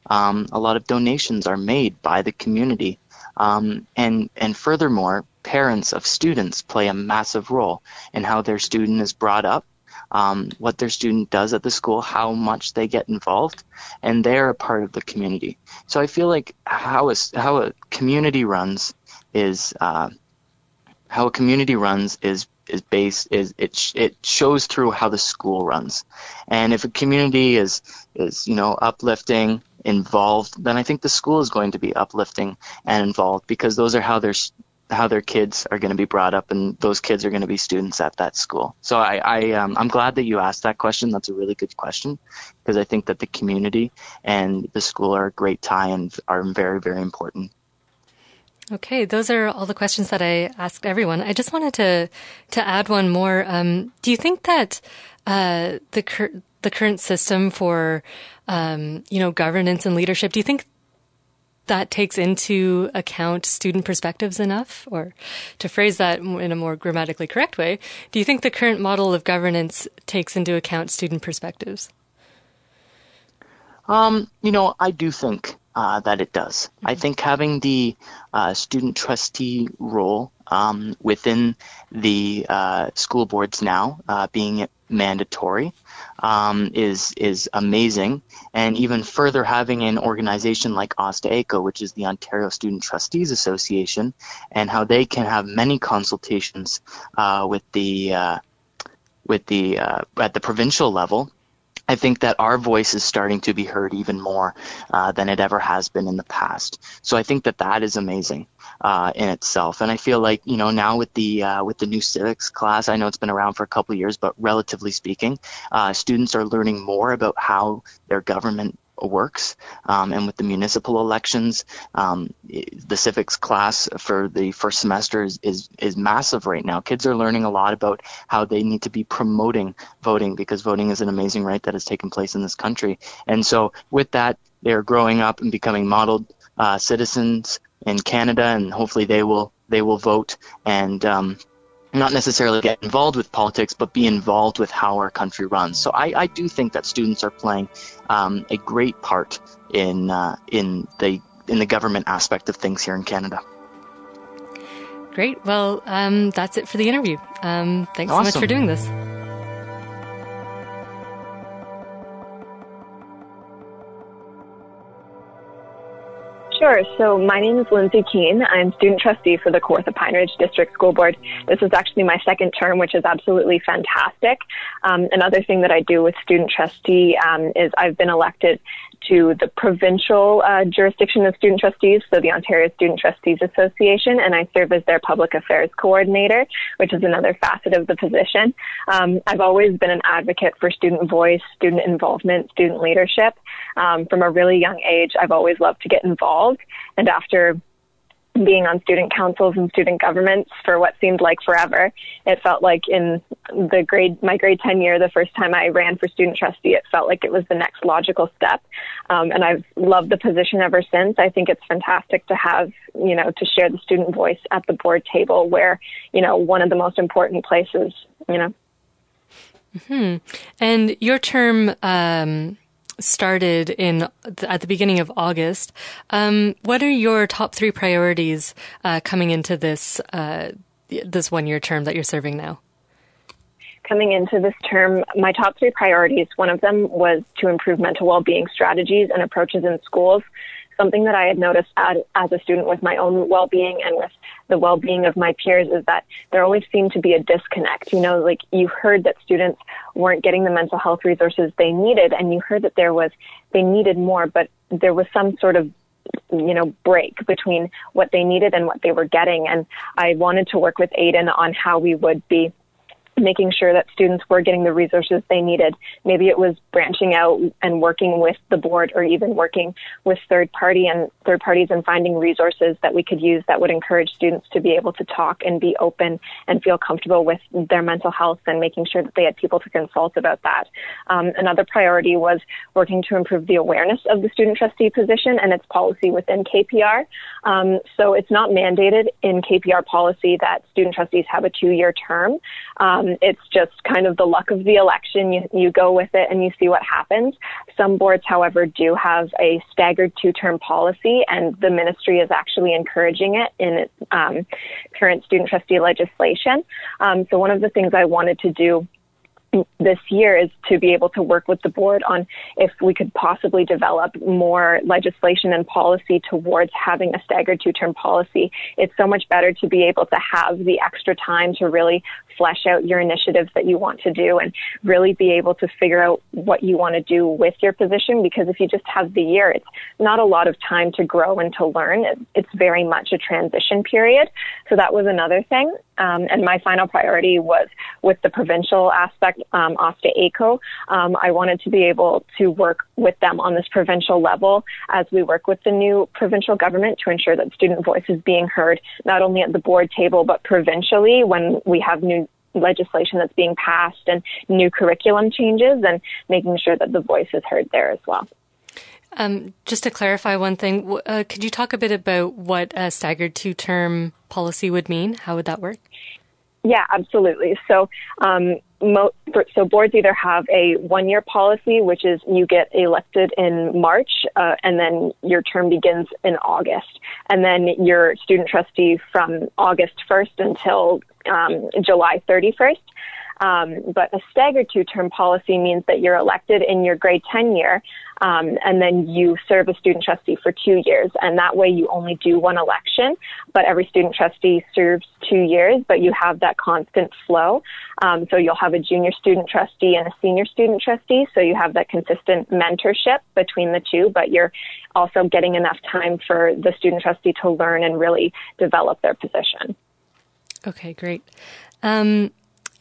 Um, a lot of donations are made by the community, um, and and furthermore, parents of students play a massive role in how their student is brought up, um, what their student does at the school, how much they get involved, and they're a part of the community. So I feel like how a, how a community runs is uh, how a community runs is is based is it it shows through how the school runs, and if a community is is you know uplifting, involved, then I think the school is going to be uplifting and involved because those are how their how their kids are going to be brought up, and those kids are going to be students at that school. So I, I um, I'm glad that you asked that question. That's a really good question because I think that the community and the school are a great tie and are very very important. Okay, those are all the questions that I asked everyone. I just wanted to to add one more. Um, do you think that uh, the cur- the current system for um, you know governance and leadership, do you think that takes into account student perspectives enough? Or to phrase that in a more grammatically correct way, do you think the current model of governance takes into account student perspectives? Um, you know, I do think uh, that it does. Mm-hmm. I think having the uh, student trustee role um, within the uh, school boards now, uh, being mandatory, um, is is amazing. And even further, having an organization like OSTA-ACO, which is the Ontario Student Trustees Association, and how they can have many consultations uh, with the uh, with the at the provincial level I think that our voice is starting to be heard even more uh, than it ever has been in the past. So I think that that is amazing uh, in itself. And I feel like you know now with the uh, with the new civics class, I know it's been around for a couple of years, but relatively speaking, uh, students are learning more about how their government works. Um, and with the municipal elections, um, the civics class for the first semester is, is, is massive right now. Kids are learning a lot about how they need to be promoting voting because voting is an amazing right that has taken place in this country. And so with that, they're growing up and becoming modeled uh, citizens in Canada, and hopefully they will they will vote and um, not necessarily get involved with politics, but be involved with how our country runs. So I, I do think that students are playing um, a great part in uh, in the in the government aspect of things here in Canada. Great. Well, um, that's it for the interview. Um, thanks awesome. so much for doing this. Sure. So my name is Lindsay Keene. I'm student trustee for the Kawartha Pine Ridge District School Board. This is actually my second term, which is absolutely fantastic. Um, another thing that I do with student trustee um, is I've been elected to the provincial uh, jurisdiction of student trustees, so the Ontario Student Trustees Association, and I serve as their public affairs coordinator, which is another facet of the position. Um, I've always been an advocate for student voice, student involvement, student leadership. Um, from a really young age, I've always loved to get involved, and after being on student councils and student governments for what seemed like forever. It felt like in the grade, my grade 10 year, the first time I ran for student trustee, it felt like it was the next logical step. Um, and I've loved the position ever since. I think it's fantastic to have, you know, to share the student voice at the board table where, you know, one of the most important places, you know. Hmm. And your term, um, started in at the beginning of August. Um, what are your top three priorities uh, coming into this uh, this one year term that you're serving now? Coming into this term, my top three priorities. One of them was to improve mental well being strategies and approaches in schools. something that I had noticed as, as a student with my own well-being and with the well-being of my peers is that there always seemed to be a disconnect. You know, like you heard that students weren't getting the mental health resources they needed, and you heard that there was they needed more, but there was some sort of you know, break between what they needed and what they were getting. And I wanted to work with Aidan on how we would be making sure that students were getting the resources they needed. Maybe it was branching out and working with the board or even working with third party and third parties and finding resources that we could use that would encourage students to be able to talk and be open and feel comfortable with their mental health and making sure that they had people to consult about that. Um, another priority was working to improve the awareness of the student trustee position and its policy within KPR. Um, so it's not mandated in KPR policy that student trustees have a two-year term. Um, um, it's just kind of the luck of the election. You, you go with it and you see what happens. Some boards, however, do have a staggered two-term policy, and the ministry is actually encouraging it in its um, current student trustee legislation. Um, so one of the things I wanted to do this year is to be able to work with the board on if we could possibly develop more legislation and policy towards having a staggered two term policy. It's so much better to be able to have the extra time to really flesh out your initiatives that you want to do and really be able to figure out what you want to do with your position because if you just have the year, it's not a lot of time to grow and to learn. It's very much a transition period. So that was another thing. Um, and my final priority was with the provincial aspect, um, OSTA ACO. Um, I wanted to be able to work with them on this provincial level as we work with the new provincial government to ensure that student voice is being heard not only at the board table but provincially when we have new legislation that's being passed and new curriculum changes and making sure that the voice is heard there as well. Um, just to clarify one thing, uh, could you talk a bit about what a staggered two term policy would mean? How would that work? Yeah, absolutely. So, um, mo- so boards either have a one-year policy, which is you get elected in March, uh, and then your term begins in August, and then your student trustee from August 1st until um, July 31st. Um, but a staggered two-term policy means that you're elected in your grade 10 year, um, and then you serve as student trustee for two years. And that way you only do one election, but every student trustee serves two years, but you have that constant flow. Um, so you'll have a junior student trustee and a senior student trustee. So you have that consistent mentorship between the two, but you're also getting enough time for the student trustee to learn and really develop their position. Okay, great. Um,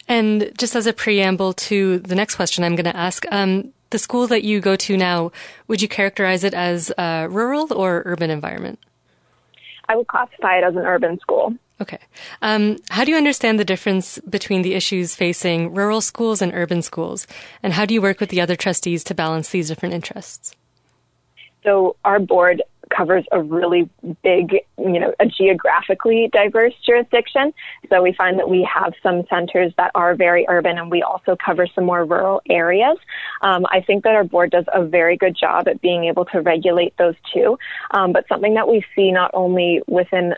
and just as a preamble to the next question I'm going to ask, um, the school that you go to now, would you characterize it as a rural or urban environment? I would classify it as an urban school. Okay. Um, how do you understand the difference between the issues facing rural schools and urban schools? And how do you work with the other trustees to balance these different interests? So our board covers a really big, you know, a geographically diverse jurisdiction. So we find that we have some centers that are very urban and we also cover some more rural areas. Um, I think that our board does a very good job at being able to regulate those two. Um, but something that we see not only within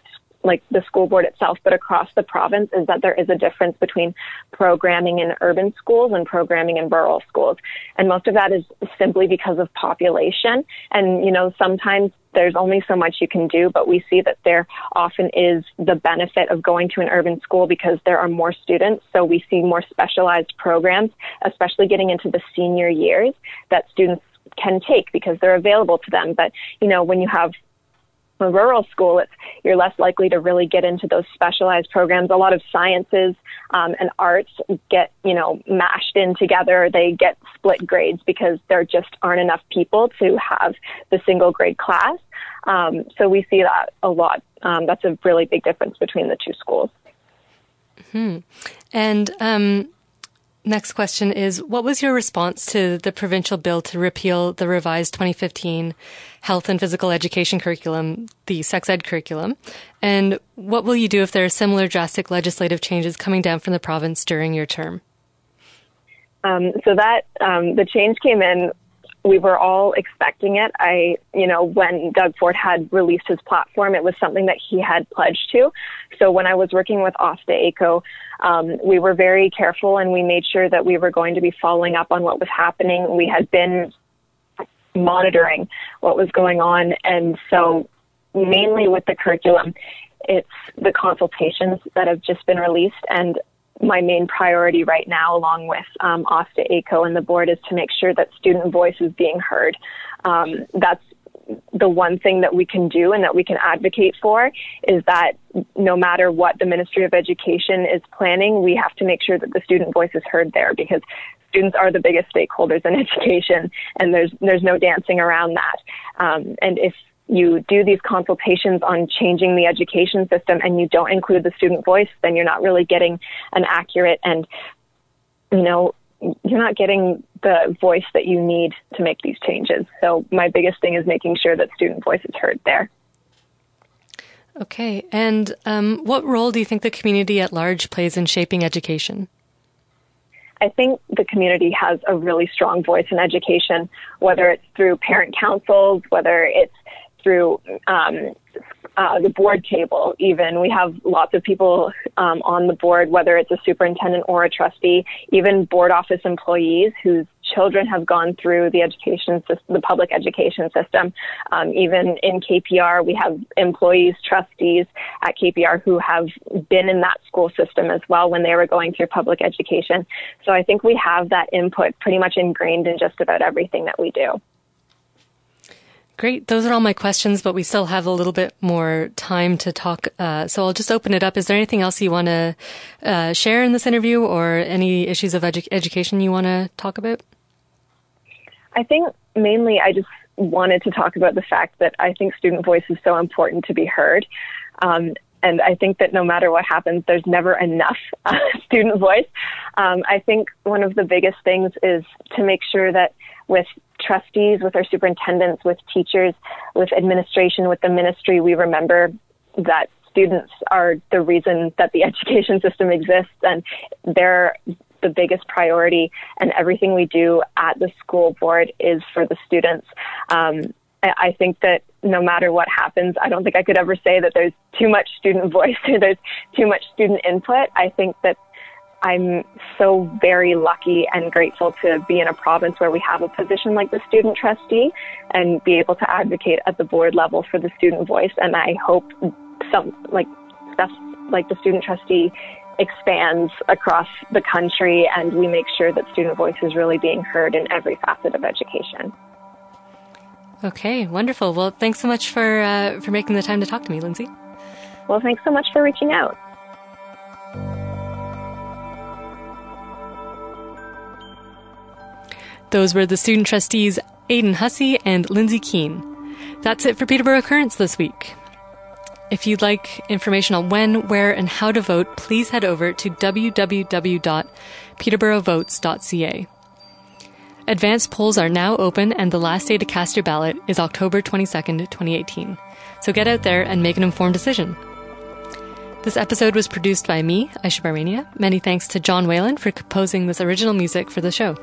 like the school board itself, but across the province is that there is a difference between programming in urban schools and programming in rural schools. And most of that is simply because of population. And, you know, sometimes there's only so much you can do, but we see that there often is the benefit of going to an urban school because there are more students. So we see more specialized programs, especially getting into the senior years that students can take because they're available to them. But, you know, when you have a rural school, it's you're less likely to really get into those specialized programs. A lot of sciences um, and arts get you know mashed in together. They get split grades because there just aren't enough people to have the single grade class. Um, so we see that a lot. Um, that's a really big difference between the two schools. Hmm. And um, Next question is What was your response to the provincial bill to repeal the revised 2015 health and physical education curriculum, the sex ed curriculum? And what will you do if there are similar drastic legislative changes coming down from the province during your term? Um, so that um, the change came in we were all expecting it. I, you know, when Doug Ford had released his platform, it was something that he had pledged to. So when I was working with OSTA ACO, um, we were very careful and we made sure that we were going to be following up on what was happening. We had been monitoring what was going on. And so mainly with the curriculum, it's the consultations that have just been released and my main priority right now, along with um, OSTA, ACO, and the board, is to make sure that student voice is being heard. Um, that's the one thing that we can do and that we can advocate for is that no matter what the Ministry of Education is planning, we have to make sure that the student voice is heard there because students are the biggest stakeholders in education and there's there's no dancing around that. Um, and if you do these consultations on changing the education system and you don't include the student voice, then you're not really getting an accurate and, you know, you're not getting the voice that you need to make these changes. So my biggest thing is making sure that student voice is heard there. Okay. And um, what role do you think the community at large plays in shaping education? I think the community has a really strong voice in education, whether it's through parent councils, whether it's through um, uh, the board table, even. We have lots of people um, on the board, whether it's a superintendent or a trustee, even board office employees whose children have gone through the education system, the public education system. Um, even in KPR, we have employees, trustees at KPR who have been in that school system as well when they were going through public education. So I think we have that input pretty much ingrained in just about everything that we do. Great. Those are all my questions, but we still have a little bit more time to talk. Uh, so I'll just open it up. Is there anything else you want to uh, share in this interview or any issues of edu- education you want to talk about? I think mainly I just wanted to talk about the fact that I think student voice is so important to be heard. Um, and I think that no matter what happens, there's never enough uh, student voice. Um, I think one of the biggest things is to make sure that with trustees, with our superintendents, with teachers, with administration, with the ministry, we remember that students are the reason that the education system exists and they're the biggest priority and everything we do at the school board is for the students. Um, I think that no matter what happens, I don't think I could ever say that there's too much student voice or there's too much student input. I think that I'm so very lucky and grateful to be in a province where we have a position like the student trustee and be able to advocate at the board level for the student voice. And I hope some like stuff like the student trustee expands across the country and we make sure that student voice is really being heard in every facet of education. Okay, wonderful. Well, thanks so much for uh, for making the time to talk to me, Lindsay. Well, thanks so much for reaching out. Those were the student trustees Aidan Hussey and Lindsay Keene. That's it for Peterborough Currents this week. If you'd like information on when, where, and how to vote, please head over to www.peterboroughvotes.ca. Advanced polls are now open, and the last day to cast your ballot is October 22nd, 2018. So get out there and make an informed decision. This episode was produced by me, Ayesha Barmania. Many thanks to John Whalen for composing this original music for the show.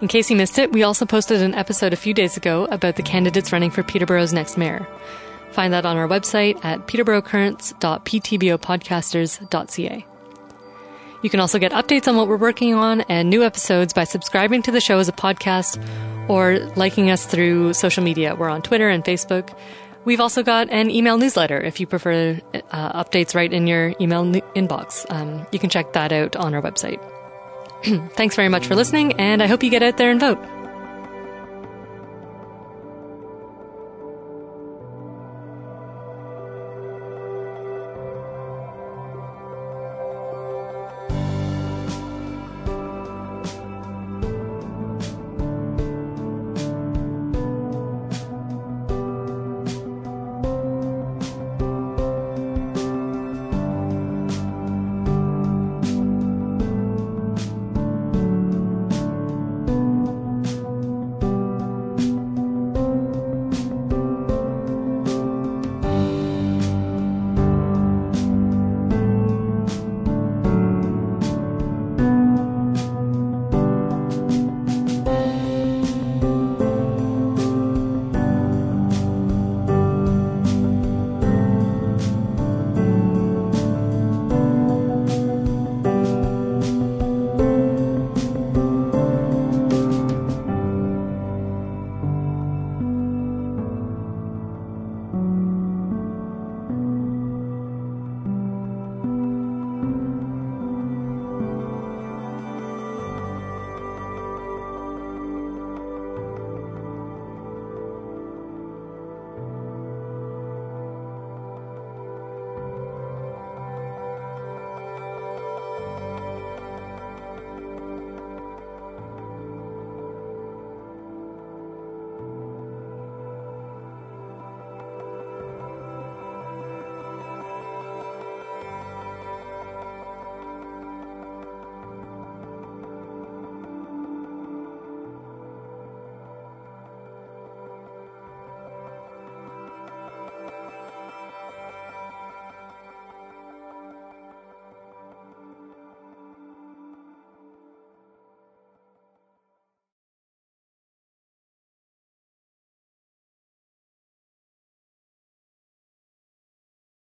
In case you missed it, we also posted an episode a few days ago about the candidates running for Peterborough's next mayor. Find that on our website at peterboroughcurrents.ptbopodcasters.ca. You can also get updates on what we're working on and new episodes by subscribing to the show as a podcast or liking us through social media. We're on Twitter and Facebook. We've also got an email newsletter if you prefer uh, updates right in your email inbox. Um, you can check that out on our website. Thanks very much for listening, and I hope you get out there and vote.